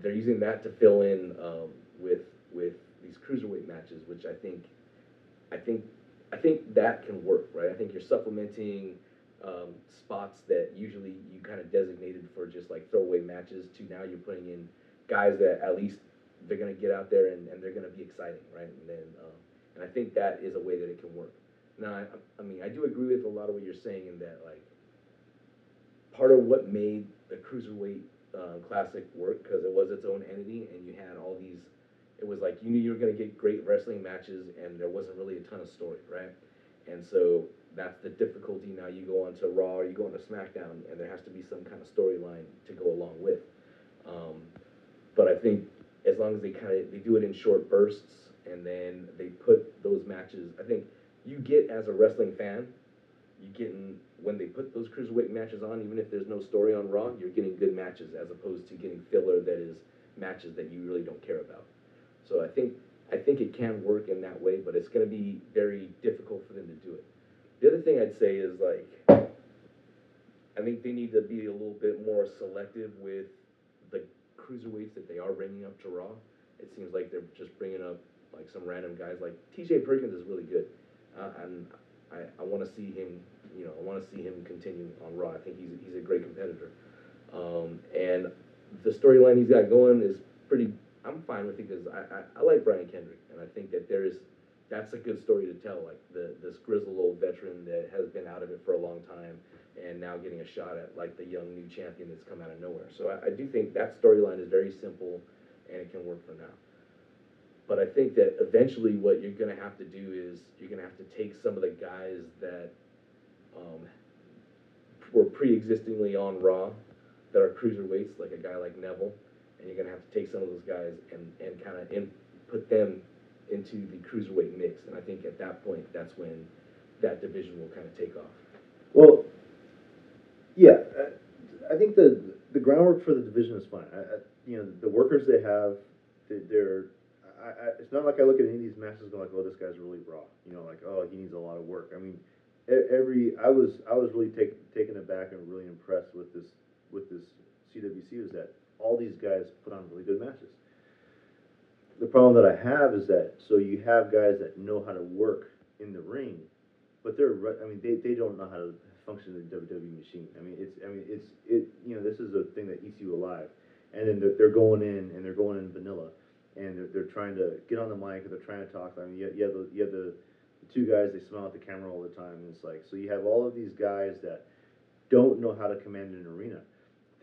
They're using that to fill in um, with with these cruiserweight matches, which I think I think I think that can work, right? I think you're supplementing um, spots that usually you kind of designated for just like throwaway matches to now you're putting in guys that at least they're gonna get out there and, and they're gonna be exciting, right? And then um, and I think that is a way that it can work. Now, I, I mean, I do agree with a lot of what you're saying in that like part of what made the cruiserweight uh, classic work because it was its own entity and you had all these. It was like you knew you were gonna get great wrestling matches and there wasn't really a ton of story, right? And so that's the difficulty. Now you go onto Raw or you go onto SmackDown, and there has to be some kind of storyline to go along with. Um, but I think as long as they kind of they do it in short bursts, and then they put those matches, I think you get as a wrestling fan, you getting when they put those cruiserweight matches on, even if there's no story on Raw, you're getting good matches as opposed to getting filler that is matches that you really don't care about. So I think I think it can work in that way, but it's going to be very difficult for them to do it. The other thing I'd say is like, I think they need to be a little bit more selective with the cruiserweights that they are bringing up to Raw. It seems like they're just bringing up like some random guys. Like T.J. Perkins is really good, uh, and I, I want to see him. You know, I want to see him continue on Raw. I think he's he's a great competitor, um, and the storyline he's got going is pretty. I'm fine with it because I, I, I like Brian Kendrick, and I think that there is that's a good story to tell. Like the this grizzled old veteran that has been out of it for a long time, and now getting a shot at like the young new champion that's come out of nowhere. So I, I do think that storyline is very simple, and it can work for now. But I think that eventually, what you're gonna have to do is you're gonna have to take some of the guys that um, were pre-existingly on Raw that are cruiserweights, like a guy like Neville, and you're gonna have to take some of those guys and, and kind of in, put them into the cruiserweight mix. And I think at that point, that's when that division will kind of take off. Well, yeah, I think the the groundwork for the division is fine. I, I, you know, the workers they have, they, they're. It's not like I look at any of these matches and go like, oh, this guy's really raw. You know, like, oh, he needs a lot of work. I mean, every I was I was really take, taken aback and really impressed with this with this CWC is that all these guys put on really good matches. The problem that I have is that so you have guys that know how to work in the ring, but they're I mean they, they don't know how to function in the WWE machine. I mean it's I mean it's it you know this is a thing that eats you alive, and then they're, they're going in and they're going in vanilla, and they're, they're trying to get on the mic and they're trying to talk. I mean you, have the you have the, the two guys they smile at the camera all the time and it's like so you have all of these guys that don't know how to command an arena.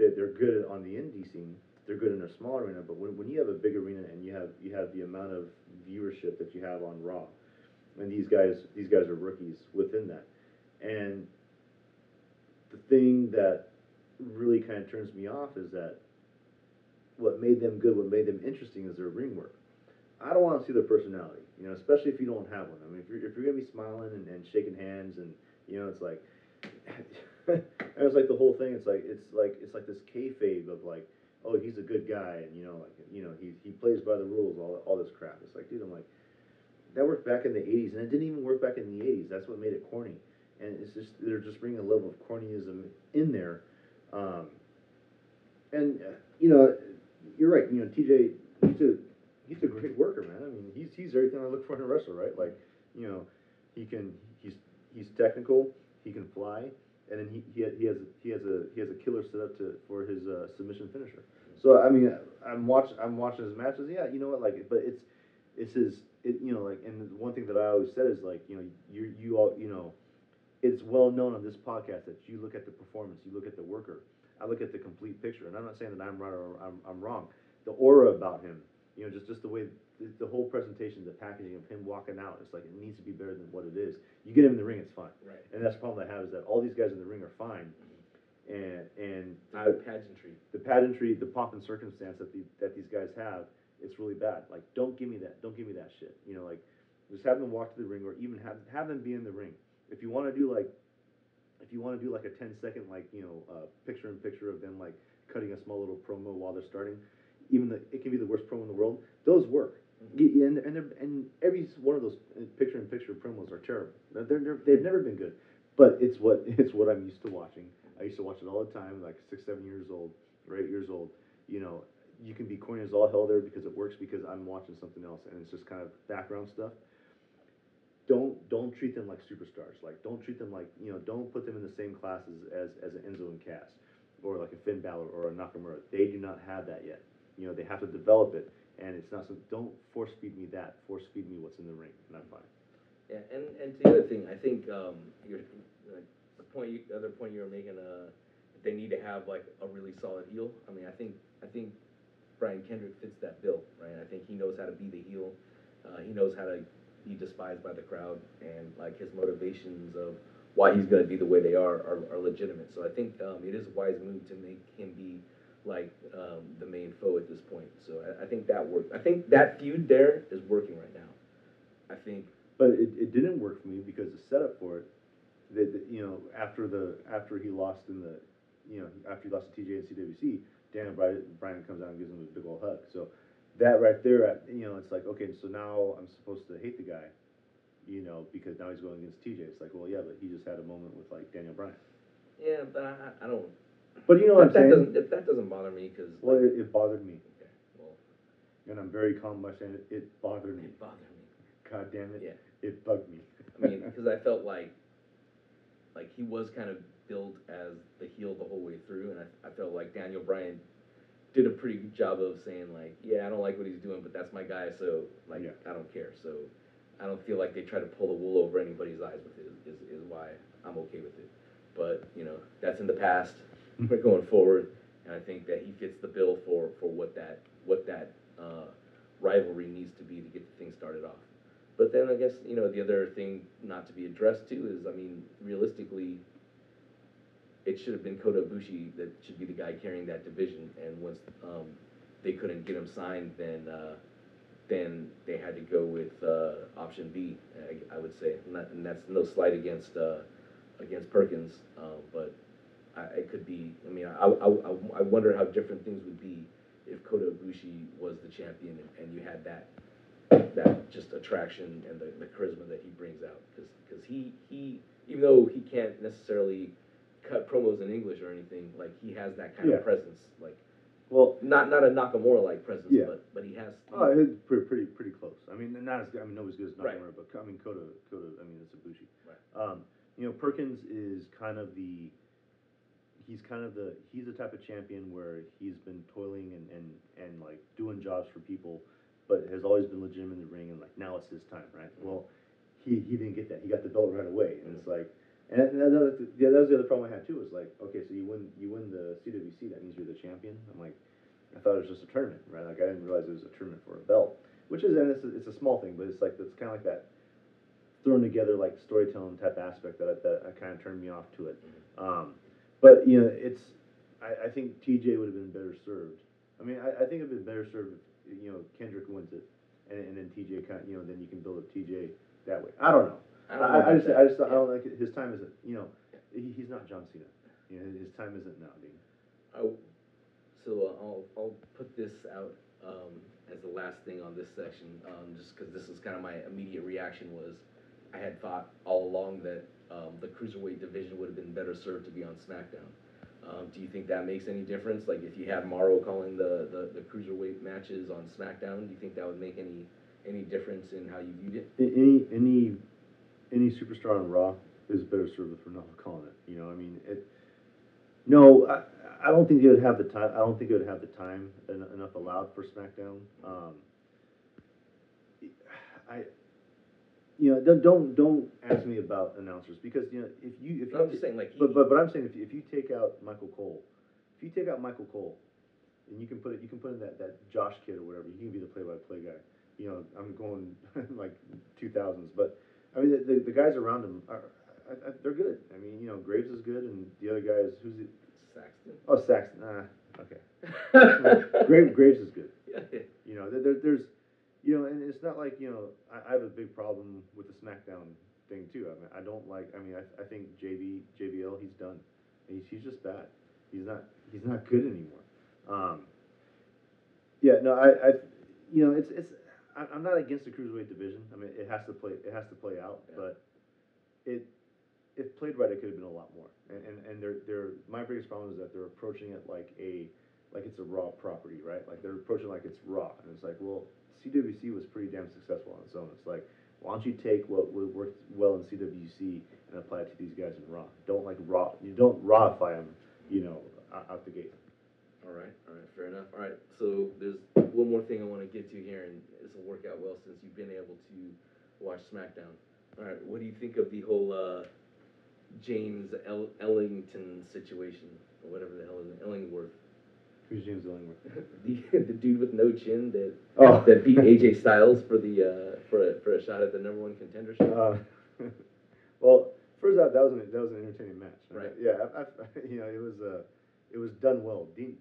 They're, they're good on the indie scene. They're good in a small arena, but when, when you have a big arena and you have you have the amount of viewership that you have on Raw, and these guys these guys are rookies within that, and the thing that really kind of turns me off is that what made them good, what made them interesting is their ring work. I don't want to see their personality, you know, especially if you don't have one. I mean, if you're, if you're gonna be smiling and, and shaking hands and you know, it's like, and it's like the whole thing. It's like it's like it's like this kayfabe of like, oh, he's a good guy, and you know, like you know, he he plays by the rules, all all this crap. It's like, dude, I'm like, that worked back in the '80s, and it didn't even work back in the '80s. That's what made it corny, and it's just they're just bringing a level of cornyism in there, um, and uh, you know, you're right. You know, TJ, he's a he's a great worker, man. I mean, he's he's everything I look for in a wrestler, right? Like, you know, he can he's he's technical, he can fly, and then he he, he has he has a he has a killer setup to for his uh, submission finisher. So I mean, I'm watch I'm watching his matches. Yeah, you know what? Like, but it's it's his it you know like and one thing that I always said is like you know you you all you know it's well known on this podcast that you look at the performance, you look at the worker. I look at the complete picture, and I'm not saying that I'm right or I'm, I'm wrong. The aura about him, you know, just just the way the, the whole presentation, the packaging of him walking out, it's like it needs to be better than what it is. You get him in the ring, it's fine. Right. And that's the problem I have is that all these guys in the ring are fine, and and The I, pageantry. the pageantry, the pomp and circumstance that the, that these guys have, it's really bad. Like, don't give me that. Don't give me that shit. You know, like, just have them walk to the ring, or even have have them be in the ring. If you want to do like, if you want to do like a 10 second like you know uh, picture in picture of them like cutting a small little promo while they're starting, even the it can be the worst promo in the world. Those work. Y- y- And and and every one of those picture in picture promos are terrible. They're, they're they've never been good. But it's what it's what I'm used to watching. I used to watch it all the time, like six, seven years old, or eight years old. You know, you can be corny as all hell there because it works because I'm watching something else and it's just kind of background stuff. Don't don't treat them like superstars. Like don't treat them like you know don't put them in the same classes as as an Enzo and Cass, or like a Finn Balor or a Nakamura. They do not have that yet. You know they have to develop it, and it's not so. Don't force feed me that. Force feed me what's in the ring, and I'm fine. Yeah, and, and to the other thing, I think um, your like, the point, you, the other point you were making, uh, they need to have like a really solid heel. I mean, I think I think Brian Kendrick fits that bill, right? I think he knows how to be the heel. Uh, he knows how to be despised by the crowd, and like his motivations of why he's going to be the way they are, are are legitimate. So I think um, it is a wise move to make him be like um, the main foe at this point. So I, I think that worked. I think that feud there is working right now. I think But it, it didn't work for me because the setup for it, that that, you know, after the after he lost in the, you know, after he lost to TJ and CWC, Daniel Bryan, Bryan comes out and gives him a big old hug. So that right there, you know, it's like okay, so now I'm supposed to hate the guy, you know, because now he's going against TJ. It's like, well, yeah, but he just had a moment with like Daniel Bryan. yeah, but I, I don't. But you know what I'm that, that saying? doesn't that, that doesn't bother me because Well, it, it bothered me, okay, well, and I'm very calm by saying it. It bothered me. it bothered me. God damn it! Yeah. It bugged me. I mean, because I felt like like he was kind of billed as the heel the whole way through, and I, I felt like Daniel Bryan did a pretty good job of saying like, yeah, I don't like what he's doing, but that's my guy, so like Yeah. I don't care. So I don't feel like they try to pull the wool over anybody's eyes with it. Is, is why I'm okay with it. But you know, that's in the past. We're going forward, and I think that he fits the bill for for what that what that uh, rivalry needs to be to get the thing started off. But then I guess you know the other thing not to be addressed too is I mean realistically, it should have been Kota Ibushi that should be the guy carrying that division. And once um, they couldn't get him signed, then uh, then they had to go with uh, option B. I, I would say, and, that, and that's no slight against uh, against Perkins, um, but I, it could be. I mean, I, I, I, wonder how different things would be if Kota Ibushi was the champion and, and you had that that just attraction and the, the charisma that he brings out because he he even though he can't necessarily cut promos in English or anything like he has that kind Yeah. of presence like Well, not not a Nakamura like presence Yeah. but but he has oh, it's pretty, pretty, pretty close. I mean, not as good. I mean, nobody's good as Right. Nakamura, but I mean, Kota, Kota. I mean, it's Ibushi. Right. Um, you know, Perkins is kind of the. He's kind of the. He's the type of champion where he's been toiling and and and like doing jobs for people, but has always been legitimate in the ring. And like now it's his time, right? Well, he he didn't get that. He got the belt right away, and it's like. And that, that, yeah, that was the other problem I had too. Was like, okay, so you win, you win the CWC, that means you're the champion. I'm like, I thought it was just a tournament, right? Like I didn't realize it was a tournament for a belt, which is and it's a, it's a small thing, but it's like it's kind of like that thrown together like storytelling type aspect that that kind of turned me off to it. Um, but you know, it's I, I think TJ would have been better served. I mean, I, I think it'd been better served if you know Kendrick wins it, and, and then TJ kind you know then you can build up TJ that way. I don't know. I don't I, I just that. I just I don't like it. his time isn't you know he, he's not John Cena. You know his time isn't now, Dean. I- so uh, I'll, I'll put this out um, as the last thing on this section, um, just because this is kind of my immediate reaction was, I had thought all along that um, the cruiserweight division would have been better served to be on SmackDown. Um, do you think that makes any difference? Like if you had Mauro calling the, the, the cruiserweight matches on SmackDown, do you think that would make any any difference in how you viewed it? Any any any superstar on Raw is better served with Ranallo calling it. You know, I mean, it. No, I, I don't think would have the time. I don't think would have the time en- enough allowed for SmackDown. Um, I, you know, don't don't don't ask me about announcers because you know if you if you I'm just saying, like, he- but but but I'm saying if you, if you take out Michael Cole, if you take out Michael Cole, and you can put it you can put in that that Josh kid or whatever, you can be the play-by-play guy. You know, I'm going like 2000s, but I mean the, the, the guys around him are I, I, they're good. I mean, you know, Graves is good, and the other guy is who's it? Saxton. Oh, Saxton. Ah, okay. Graves Graves is good. Yeah, yeah. You know, there, there, there's, you know, and it's not like you know, I, I have a big problem with the SmackDown thing too. I mean, I don't like. I mean, I, I think JB JBL he's done. He's he's just bad. He's not he's not good anymore. Um, yeah, no, I, I, you know, it's it's. I'm not against the cruiserweight division. I mean, it has to play. It has to play out, Yeah. but it. If played right, it could have been a lot more. And and, and they're, they're my biggest problem is that they're approaching it like a like it's a raw property, right? Like they're approaching it like it's raw, and it's like, well, CWC was pretty damn successful on its own. It's like, why don't you take what wo- worked well in CWC and apply it to these guys in Raw? Don't like raw. You don't rawify them, you know, out, out the gate. All right, all right, fair enough. All right, so there's one more thing I want to get to here, and this will work out well since you've been able to watch SmackDown. All right, what do you think of the whole uh, James El- Ellington situation, or whatever the hell is it, Ellingworth, Who's James Ellingworth? the the dude with no chin that Oh, that beat AJ Styles for the uh, for a, for a shot at the number one contendership? Uh, well, first out, that was an that was an entertaining match. Right. Yeah, I, I, you know, it was uh, it was done well. Dean,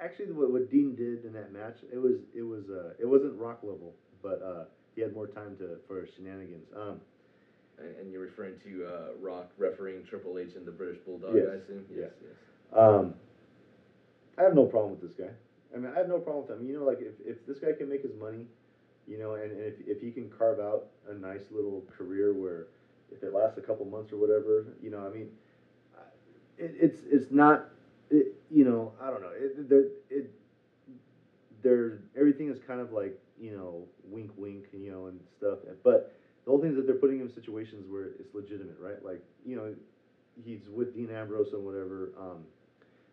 actually, what, what Dean did in that match, it was it was uh, it wasn't rock level, but uh, he had more time to for shenanigans. Um, And- you're referring to uh, Rock refereeing Triple H and the British Bulldog, Yes, I assume. yeah. Yes, yes. Um, I have no problem with this guy. I mean, I have no problem with him. You know, like if, if this guy can make his money, you know, and, and if, if he can carve out a nice little career where if it lasts a couple months or whatever, you know, I mean, it, it's it's not, it, you know, I don't know. It, there, it, there, everything is kind of like you know, wink, wink, you know, and stuff. But the whole thing is that they're putting him in situations where it's legitimate, right? Like, you know, he's with Dean Ambrose and whatever. Um,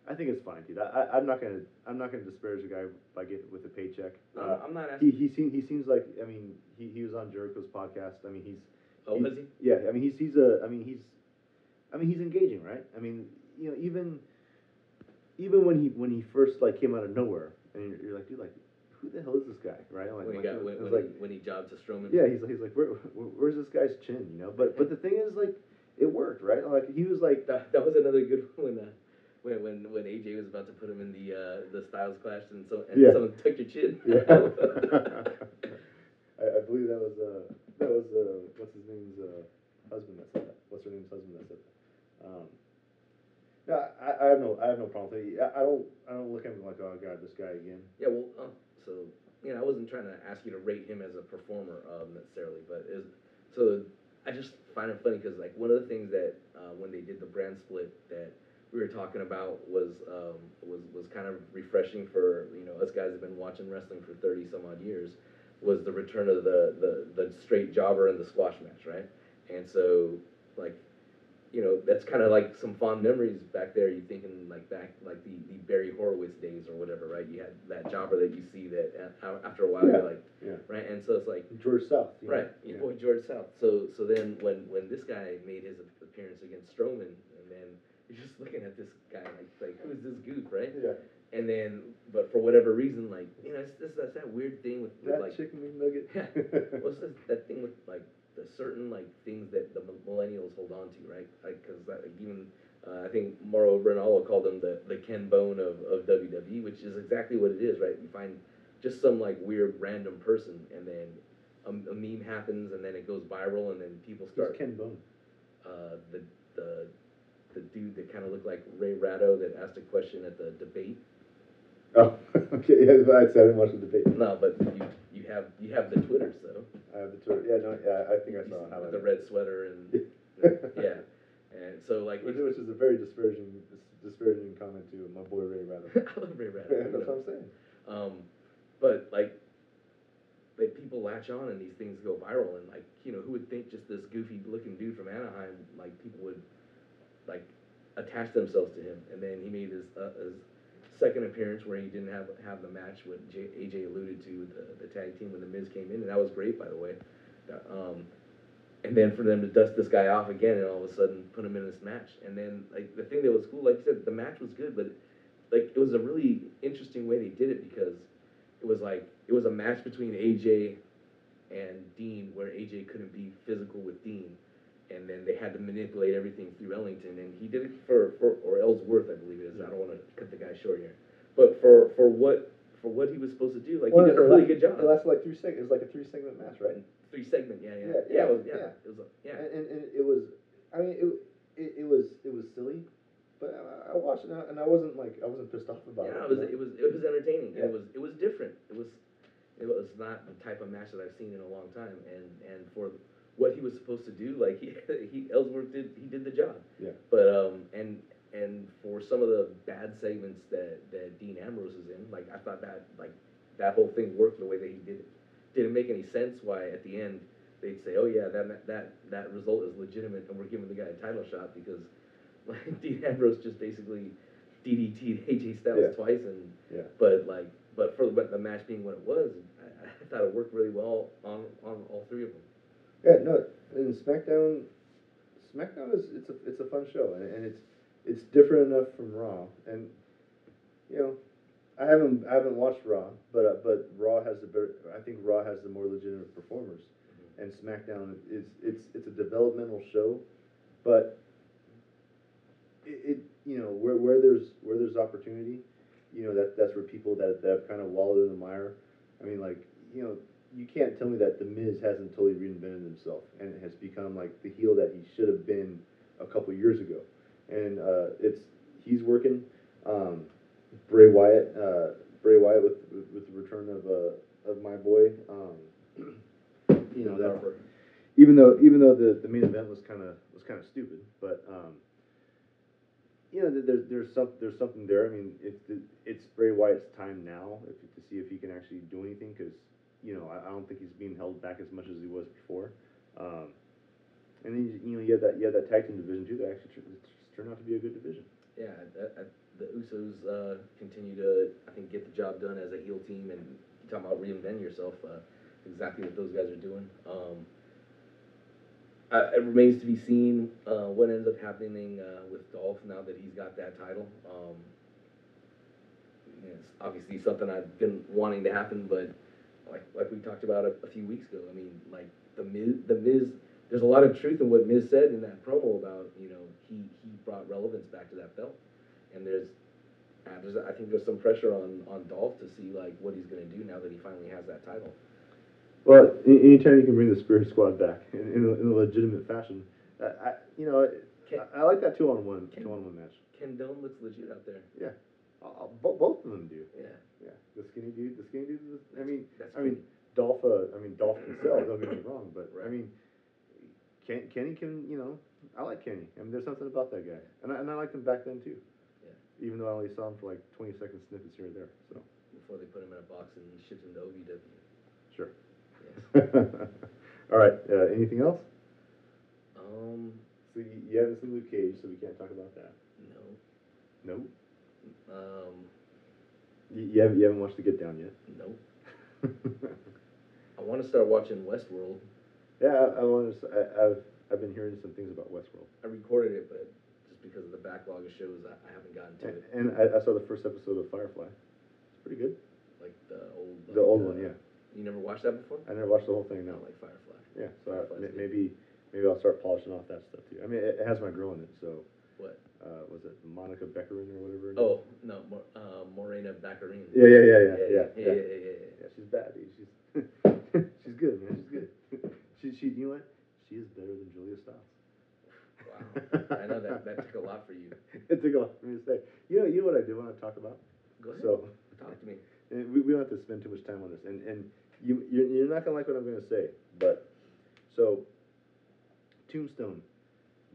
I think it's fine, dude. I, I, I'm not gonna I'm not gonna disparage the guy by getting with a paycheck. No, Uh, I'm not he asking. he seems he seems like I mean he, he was on Jericho's podcast. I mean he's oh, was he? yeah. I mean he's he's a I mean he's I mean he's engaging, right? I mean you know even even when he when he first like came out of nowhere and you're, you're like dude like who the hell is this guy, right? Like, When he like, got when, when, like he, when he jobbed to Strowman. yeah, he's, he's like, where, where, where's this guy's chin, you know? But but the thing is, like, it worked, right? Like he was like That, that was another good one uh, when when when AJ was about to put him in the uh, the Styles clash and so and Yeah. someone took your chin. Yeah. I, I believe that was uh that was uh what's his name's uh husband that said that. What's her name's husband that said that. Um, yeah, I, I have no I have no problem with it. I, I don't I don't look at him like oh god this guy again. Yeah, well, uh, so you know, I wasn't trying to ask you to rate him as a performer um, necessarily, but is so I just find it funny because like one of the things that uh, when they did the brand split that we were talking about was um, was was kind of refreshing for you know us guys have been watching wrestling for thirty some odd years was the return of the the the straight jobber and the squash match, right? And so like you know, that's kind of like some fond memories back there. You thinking like back, like the, the Barry Horowitz days or whatever, right? You had that jobber that you see that uh, after a while Yeah. you're like, Yeah. right? And so it's like, George South. you know? right, your Yeah. boy George South. So so then when when this guy made his appearance against Strowman, and then you're just looking at this guy like like who's this goof, right? Yeah. And then but for whatever reason, like you know, it's, it's, that's that weird thing with, with That like chicken McNugget. Yeah. what's that, that thing with like the certain like things that the millennials hold on to, right? Like, cause like, even uh, I think Mauro Ranallo called him the, the Ken Bone of, of WWE, which is exactly what it is, right? You find just some like weird random person, and then a, a meme happens, and then it goes viral, and then people Who's start Ken Bone? uh, the the the dude that kind of looked like Ray Ratto that asked a question at the debate. Oh, okay. Yeah, I didn't watch the debate. No, but you you have you have the Twitters though. I have the tour. Yeah, no, yeah. I think I saw how with the red sweater and yeah, and so like Which, which is a very disparaging, disparaging comment to my boy Ray Ratto. I love Ray Ratto. Yeah, that's what I'm saying. Um, but like, like people latch on and these things go viral and like you know who would think just this goofy looking dude from Anaheim like people would like attached themselves to him. And then he made his uh, his second appearance where he didn't have have the match what J, AJ alluded to the, the tag team when the Miz came in. And that was great by the way. Um, and then for them to dust this guy off again and all of a sudden put him in this match. And then like the thing that was cool like you said the match was good but like it was a really interesting way they did it because it was like it was a match between AJ and Dean where AJ couldn't be physical with Dean and then they had to manipulate everything through Ellington and he did it for, for or Ellsworth I believe it is I don't want to cut the guy short here but for for what for what he was supposed to do like Well, he did a really good job It lasted like three seg. It was like a three segment match, right? three segment yeah yeah Yeah, yeah, it was, yeah, yeah, yeah. it was yeah And, and, and it was, I mean, it, it, it was it was silly, but I, I watched it and I- wasn't like I wasn't pissed off about Yeah, it. it was it was it was entertaining. Yeah. It was it was different. It was it was not the type of match that I've seen in a long time. And and for what he was supposed to do, like he he Ellsworth did he did the job. Yeah. But um and and for some of the bad segments that that Dean Ambrose is in, like I thought that like that whole thing worked the way that he did it. Didn't make any sense why at the end they'd say, oh yeah, that that that result is legitimate, and we're giving the guy a title shot because like Dean Ambrose just basically DDT'd AJ Styles Yeah. twice, and Yeah. but like but for the, the match being what it was, I, I thought it worked really well on on all three of them. Yeah, no, and SmackDown, SmackDown is it's a it's a fun show, and, and it's it's different enough from Raw, and you know, I haven't I haven't watched Raw, but uh, but Raw has the better. I think Raw has the more legitimate performers, and SmackDown is it's it's a developmental show, but it, it you know where where there's where there's opportunity, you know that that's where people that that have kind of wallowed in the mire. I mean, like you know, you can't tell me that the Miz hasn't totally reinvented himself and has become like the heel that he should have been a couple years ago. And uh, it's he's working. Um, Bray Wyatt, uh, Bray Wyatt with with, with the return of uh, of my boy. Um, you know that even though even though the, the main event was kind of was kind of stupid, but um, you know, there's there's some there's something there. I mean, it's it's Bray Wyatt's time now if, to see if he can actually do anything because you know I, I don't think he's being held back as much as he was before. Um, and then you, know you have that you have that tag team division too that actually turned out to be a good division. Yeah, that, that, the Usos uh, continue to, I think, get the job done as a heel team, and you talking about reinventing yourself. Uh, exactly what those guys are doing. Um, it remains to be seen uh, what ends up happening uh, with Dolph now that he's got that title. Um, it's obviously something I've been wanting to happen, but like like we talked about a, a few weeks ago, I mean, like the Miz, the Miz there's a lot of truth in what Miz said in that promo about you know he he brought relevance back to that belt, and there's. Uh, there's, I think there's some pressure on, on Dolph to see like what he's gonna do now that he finally has that title. Well, anytime you can bring the Spirit Squad back in, in, a, in a legitimate fashion, uh, I, you know, Can- I, I like that two on one, two on one match. Ken Dome looks legit out there. Yeah, uh, bo- both of them do. Yeah, Yeah, the skinny dude, the skinny dude. I mean, that's I mean, Dolph. Uh, I mean, Dolph can sell. Don't get me wrong, but I mean, Ken, Kenny can. You know, I like Kenny. I mean, there's something about that guy, and I, and I liked him back then too. Yeah. Even though I only saw him for like 20 second snippets here or there. So before they put him in a box and shipped him to OVW. sure. Yeah. All right. Uh, anything else? Um, So you, you haven't seen Luke Cage, so we can't talk about that. no. No. Um, You, you haven't you haven't watched The Get Down yet. no. I want to start watching Westworld. yeah, I, I want to. I, I've I've been hearing some things about Westworld, I recorded it, but just because of the backlog of shows, I, I haven't gotten to and, it. and I, I saw the first episode of Firefly. It's pretty good. Like the old. The old uh, one, yeah. You never watched that before? I never watched the whole thing. No, like Firefly. Yeah, so I, Firefly's may- good. maybe maybe I'll start polishing off that stuff too. I mean, it, it has my girl in it, so what? Uh, was it Monica Baccarin or whatever? Oh no, Mo- uh, Morena Baccarin. Yeah yeah yeah yeah yeah yeah yeah yeah. yeah, yeah, yeah, yeah. yeah she's bad. She's she's good, man. She's good. she she you know what? She is better than Julia Stiles. Wow, I know that that took a lot for you. it took a lot for me to say. You know, you know what I do want to talk about. Go ahead. So talk to me. And we, we don't have to spend too much time on this, and and you you're, you're not gonna like what I'm gonna say, but so Tombstone,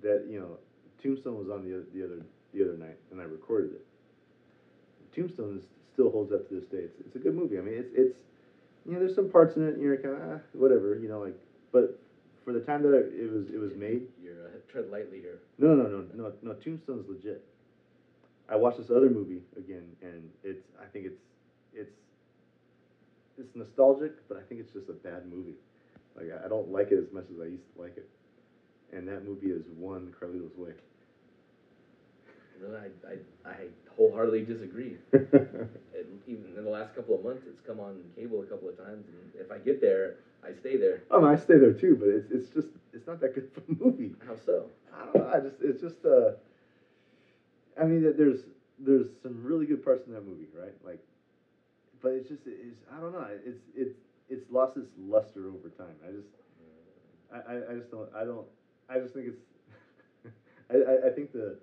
that you know Tombstone was on the oth- the other the other night, and I recorded it. Tombstone is, still holds up to this day. It's, it's a good movie. I mean, it's it's you know, there's some parts in it, and you're kind of ah, whatever, you know, like, but for the time that it, it was it was made, You're uh, tread lightly here. no, no, no, no, no. Tombstone's legit. I watched this other movie again, and it's. I think it's, it's, it's nostalgic, but I think it's just a bad movie. Like I I don't like it as much as I used to like it, and that movie is one Carlito's Way. Really, I, I, I wholeheartedly disagree. It, even in the last couple of months, it's come on cable a couple of times, and if I get there, I stay there. oh, I stay there too, but it's it's just it's not that good of a movie. How so? I don't know. I just it's just uh. I mean, there- there's there's some really good parts in that movie, right? Like, but it's just it's I don't know. It's it's it's lost its luster over time. I just I, I, I just don't I don't I just think it's I, I, I think the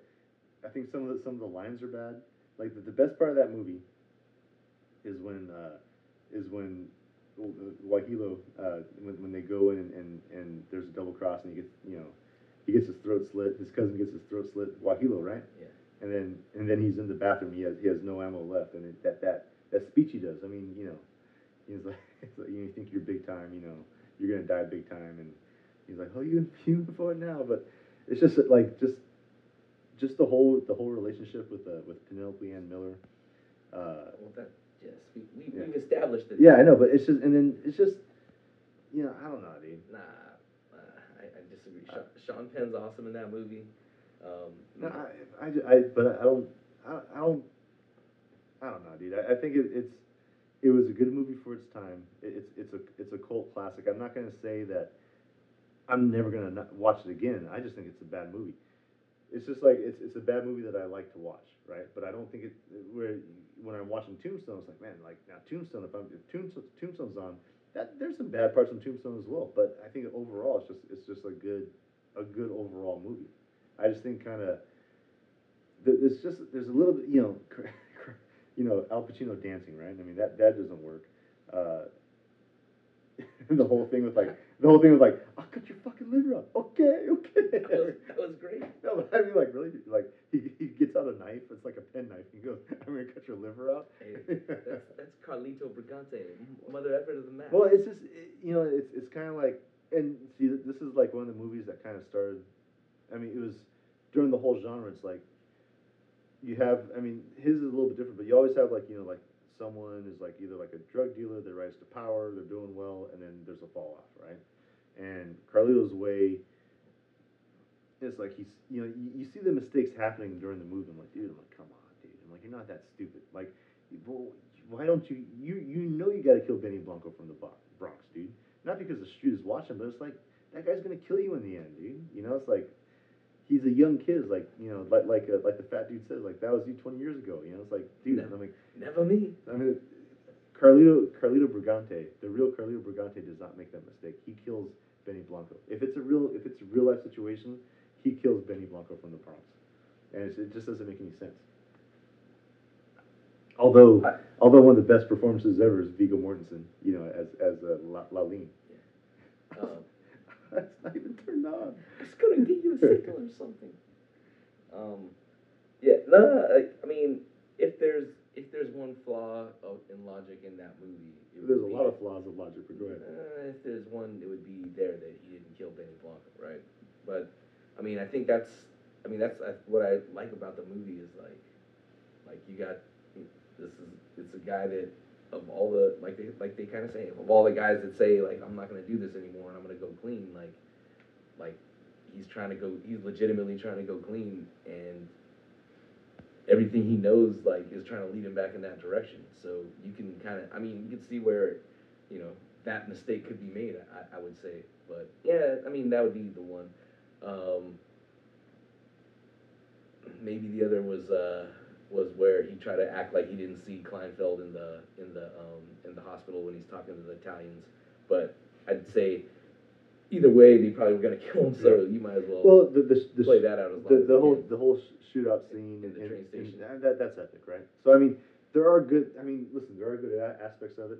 I think some of the some of the lines are bad. Like the, the best part of that movie is when uh, is when Guajiro uh, when, when they go in and, and, and there's a double cross and he gets you know he gets his throat slit his cousin gets his throat slit Guajiro right Yeah. and then and then he's in the bathroom he has he has no ammo left and it, that that that speech he does I mean you know he's like, it's like you think you're big time you know you're gonna die big time and he's like oh you you for it now but it's just like just just the whole the whole relationship with uh, with Penelope Ann Miller uh, Well, that yes, we, we Yeah. we've established it. yeah I know but it's just and then it's just you know I don't know dude Nah, uh, I, I disagree. Sean, Sean Penn's awesome in that movie. Um, No, I, I, I, but I don't, I, I don't, I don't know, dude. I, I think it, it's, it was a good movie for its time. It, it's, it's a, it's a cult classic. I'm not gonna say that I'm never gonna watch it again. I just think it's a bad movie. It's just like it's, it's a bad movie that I like to watch, right? But I don't think it. Where when I'm watching Tombstone, it's like, man, like now Tombstone. If I'm if Tombstone, Tombstone's on, that there's some bad parts in Tombstone as well. But I think overall, it's just it's just a good, a good overall movie. I just think kind of there's just there's a little bit you know you know Al Pacino dancing right I mean that that doesn't work uh, the whole thing with like the whole thing was like I'll cut your fucking liver out okay okay that was, that was great. no but I mean like really like he, he gets out a knife it's like a pen knife he goes I'm gonna cut your liver out Hey, that's that's Carlito Brigante, mother effort of the match. Well, it's just it, you know, it's it's kind of like, and see, this is like one of the movies that kind of started. I mean, it was during the whole genre. It's like you have. I mean, his is a little bit different, but you always have like you know, like someone is like either like a drug dealer, they rise to power, they're doing well, and then there's a fall off, right? And Carlito's way. It's like he's, you know, you, you see the mistakes happening during the movie. I'm like, dude, I'm like, come on, dude. I'm like, you're not that stupid. Like, why don't you you you know you got to kill Benny Blanco from the Bronx, dude? Not because the street is watching, but it's like that guy's gonna kill you in the end, dude. You know, it's like he's a young kid. Like you know, like like uh, like the fat dude says, like that was you 20 years ago. You know, it's like, dude, No. I'm like, Never me. I mean, Carlito Carlito Brigante, the real Carlito Brigante does not make that mistake. He kills Benny Blanco. If it's a real if it's a real life situation, he kills Benny Blanco from the Bronx, and it's, it just doesn't make any sense. Although, I- although one of the best performances ever is Viggo Mortensen, you know, as as uh, La, Lalin. Um, That's not even turned on. It's gonna give you a signal or something. Um, yeah, no, I, I mean, if there's if there's one flaw of, in logic in that movie, it There's a be, lot of flaws of logic, but go ahead. Uh, if there's one, it would be there that he didn't kill Benny Blanco, right? But I mean, I think that's I mean that's uh, what I like about the movie is like like you got this is it's a guy that of all the like they like they kind of say of all the guys that say like I'm not gonna do this anymore and I'm gonna go clean like like he's trying to go he's legitimately trying to go clean and everything he knows like is trying to lead him back in that direction. So you can kind of I mean you can see where you know that mistake could be made I, I would say. But yeah I mean that would be the one. Um, maybe the other was uh, was where he tried to act like he didn't see Kleinfeld in the in the um, in the hospital when he's talking to the Italians. But I'd say either way, they probably were gonna kill him. So you might as well, Well, the the, the play that out as the, the whole can. the whole shootout scene In the train station. that that's epic, right? So I mean, there are good. I mean, listen, there are good aspects of it.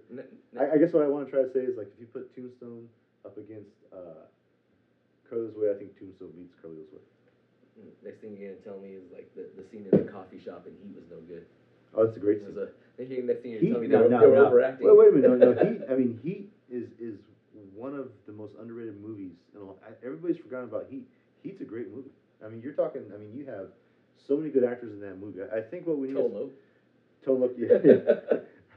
I guess what I want to try to say is like if you put Tombstone up against uh, Carlito's Way, I think Tombstone beats Carlito's Way. Next thing you're gonna tell me is like the, the scene in the coffee shop and Heat was no good. Oh, that's a great scene. a, next thing you're Heat, telling me they no, were, no, they were no. overacting. Wait, wait a minute. No, no. Heat. I mean, Heat is is one of the most underrated movies. In a, lo- everybody's forgotten about Heat. Heat's a great movie. I mean, you're talking. I mean, you have so many good actors in that movie. I, I think what we need. Is- no. Tone. Yeah.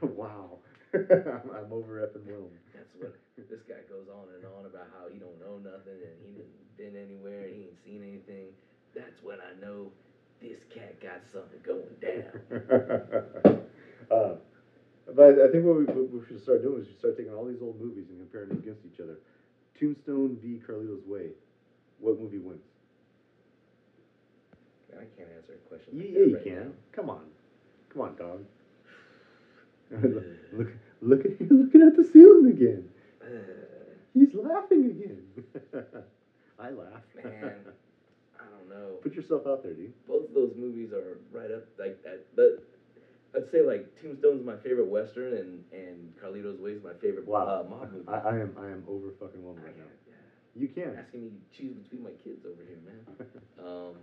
wow. I'm, I'm over Wilm. That's what this guy goes on and on about how he don't know nothing and he didn't been anywhere, and he ain't seen anything. That's when I know this cat got something going down. uh, but I think what we, what we should start doing is we start taking all these old movies and comparing them against each other. Tombstone v. Carlito's Way. What movie wins? I can't answer a question. Yeah, like yeah that you right can. Come on. Come on, dog. now. look, look at him looking at the ceiling again. He's laughing again. I laugh. man, don't know. Put yourself out there, dude. Both of those movies are right up like that. But I'd say like Tombstone's my favorite western, and and Carlito's Way is my favorite Wow. uh, mob movie. I, I am I am over fucking one right now. Yeah. You can. asking me to choose between my kids over here, man. Um,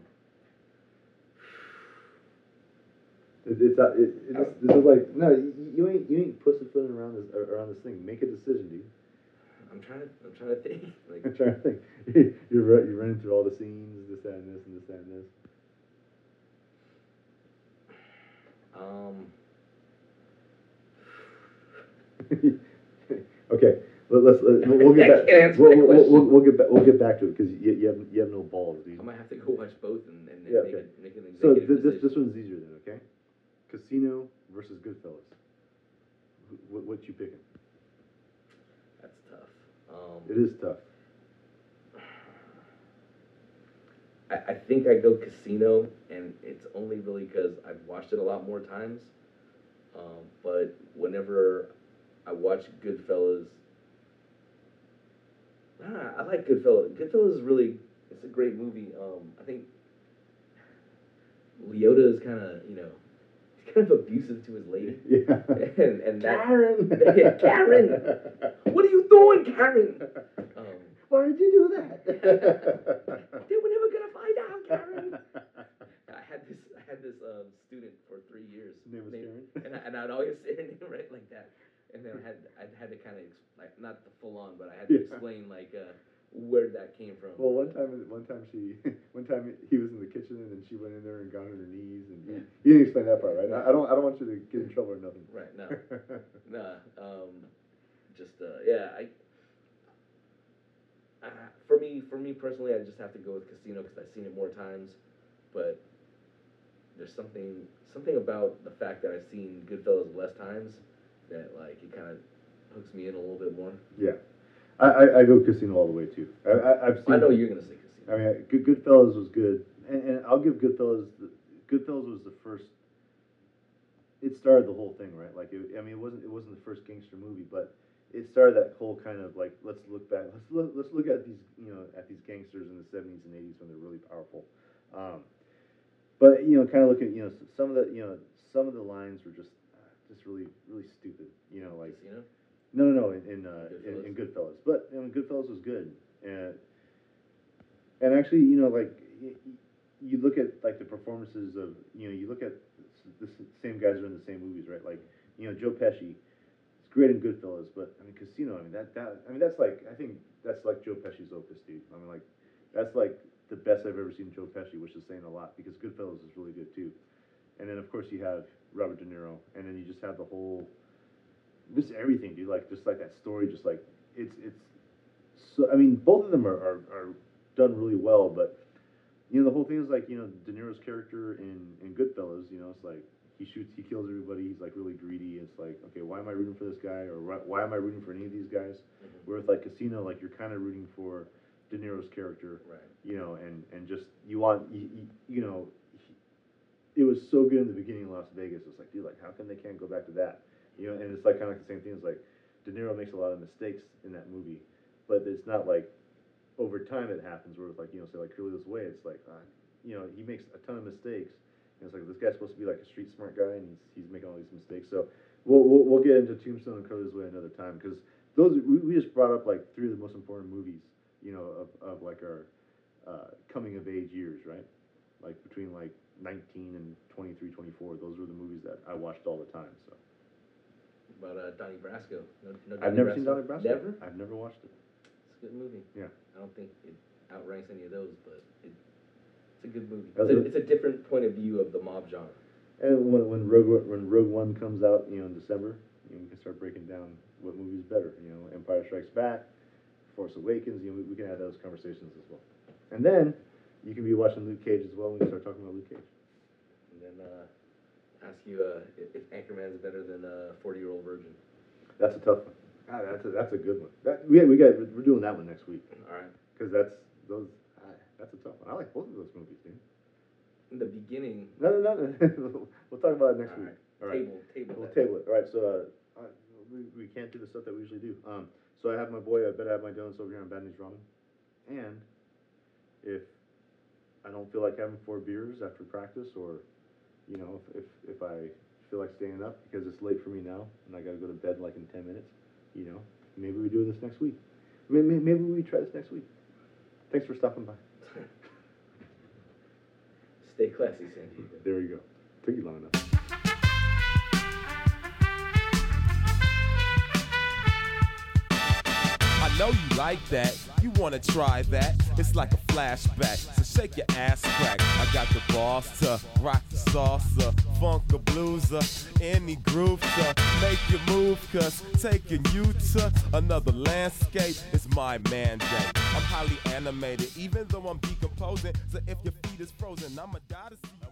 It, it's uh, it, it, this, this is like no, you, you ain't you ain't pussyfooting around this around this thing. Make a decision, dude. I'm trying to, I'm trying to think. I'm trying to think. You're ru- you're running through all the scenes, this, that, and this, and this, that, and um, okay, let, let's let, we'll, we'll get I back. We'll, we'll, we'll, get back. We'll get back to it because you, you have you have no balls, dude. I might have to go watch both and, and, Yeah, make, okay. a, make an So executive th- this decision. this one's easier then, okay? Casino versus Goodfellas. What what you picking? Um, It is tough. I, I think I go Casino, and it's only really because I've watched it a lot more times. Um, but whenever I watch Goodfellas, ah, I like Goodfellas. Goodfellas is really it's a great movie. Um, I think Liotta is kind of you know kind of abusive to his lady, Yeah. and and that Karen. Karen! what are you doing, Karen? Um, Why did you do that? Dude, we're never gonna find out, Karen. I had this, I had this um, student for three years. Name was Karen? and, I, and I'd always say her name right like that. And then I had, I had to kind of like not the full on, but I had to Yeah. explain like uh, where that came from. Well, one time, one time she, one time he was in the kitchen and then she went in there and got on her knees and Yeah. you didn't explain that part, right? I I don't, I don't want you to get in trouble or nothing. right? No, no. Um, just uh, yeah. I, uh, for me, for me personally, I just have to go with Casino because I've seen it more times. But there's something, something about the fact that I've seen Goodfellas less times that like it kind of hooks me in a little bit more. Yeah. I, I, I go Casino all the way too. I, I I've seen. I know you're gonna say Casino. I mean, Good Goodfellas was good, and, and I'll give Goodfellas. The, Goodfellas was the first. It started the whole thing, right? Like, it, I mean, it wasn't it wasn't the first gangster movie, but it started that whole kind of like let's look back, let's look let's look at these you know at these gangsters in the seventies and eighties when they're really powerful. Um, but you know, kind of looking, you know, some of the you know some of the lines were just just really really stupid. You know, like Casino. No, no, no, in in, uh, in, in Goodfellas. But I mean, Goodfellas was good, and and actually, you know, like y- you look at like the performances of you know you look at the same guys are in the same movies, right? Like you know Joe Pesci, it's great in Goodfellas, but I mean Casino, I mean that that I mean that's like I think that's like Joe Pesci's opus, dude. I mean like that's like the best I've ever seen Joe Pesci, which is saying a lot because Goodfellas is really good too. And then of course you have Robert De Niro, and then you just have the whole just everything, dude. Like just like that story, just like it's it's. So I mean, both of them are, are, are done really well, but you know the whole thing is like you know De Niro's character in in Goodfellas. You know, it's like he shoots, he kills everybody. He's like really greedy. It's like okay, why am I rooting for this guy, or why, why am I rooting for any of these guys? Mhm. Where with like Casino, like you're kind of rooting for De Niro's character Right. you know, and and just you want you, you, you know, he- it was so good in the beginning of Las Vegas. It's like, dude, like how come they can't go back to that? You know, and it's like kind of like the same thing. It's like De Niro makes a lot of mistakes in that movie, but it's not like over time it happens where it's like you know, say like Carlito's Way. It's like, uh, you know, he makes a ton of mistakes, and it's like this guy's supposed to be like a street smart guy, and he's he's making all these mistakes. So we'll we'll, we'll get into Tombstone and Carlito's Way another time because those we, we just brought up like three of the most important movies, you know, of, of like our uh, coming of age years, right? Like between like 19 and 23, 24. Those were the movies that I watched all the time. So About uh, Donnie Brasco. No, no I've never seen Donnie Brasco. Never. I've never watched it. It's a good movie. Yeah. I don't think it outranks any of those, but it, it's a good movie. It's a, it's a different point of view of the mob genre. And when when Rogue One- when Rogue One comes out, you know, in December, you know, we can start breaking down what movie's better. You know, Empire Strikes Back, Force Awakens. You know, we, we can have those conversations as well. And then you can be watching Luke Cage as well. when We can start talking about Luke Cage. And then uh, ask you uh, if, if Anchorman's better than a 40 year old virgin. That's a tough one. Ah, that's a, that's a good one. That, we we got we're doing that one next week All right. because that's those. ah, That's a tough one. I like both of those movies, dude. In the beginning, No, no, no. no. we'll talk about it next All week. right. All right. table, table. We'll that. table it. All right. So uh, uh, we, we can't do the stuff that we usually do. Um, so I have my boy. I bet I have my donuts over here on Bad News Ramen. And if I don't feel like having four beers after practice, or you know, if if, if I feel like staying up because it's late for me now and I got to go to bed like in ten minutes, you know, maybe we do this next week. Maybe, maybe we try this next week. Thanks for stopping by. Stay classy, San Diego. There you go. Took you long enough. I know you like that. You wanna try that? It's like a flashback. Shake your ass crack. I got the boss to rock the salsa, funk a blueser, any groove to make you move. Cause taking you to another landscape is my mandate. I'm highly animated, even though I'm decomposing. So if your feet is frozen, I'ma die to see.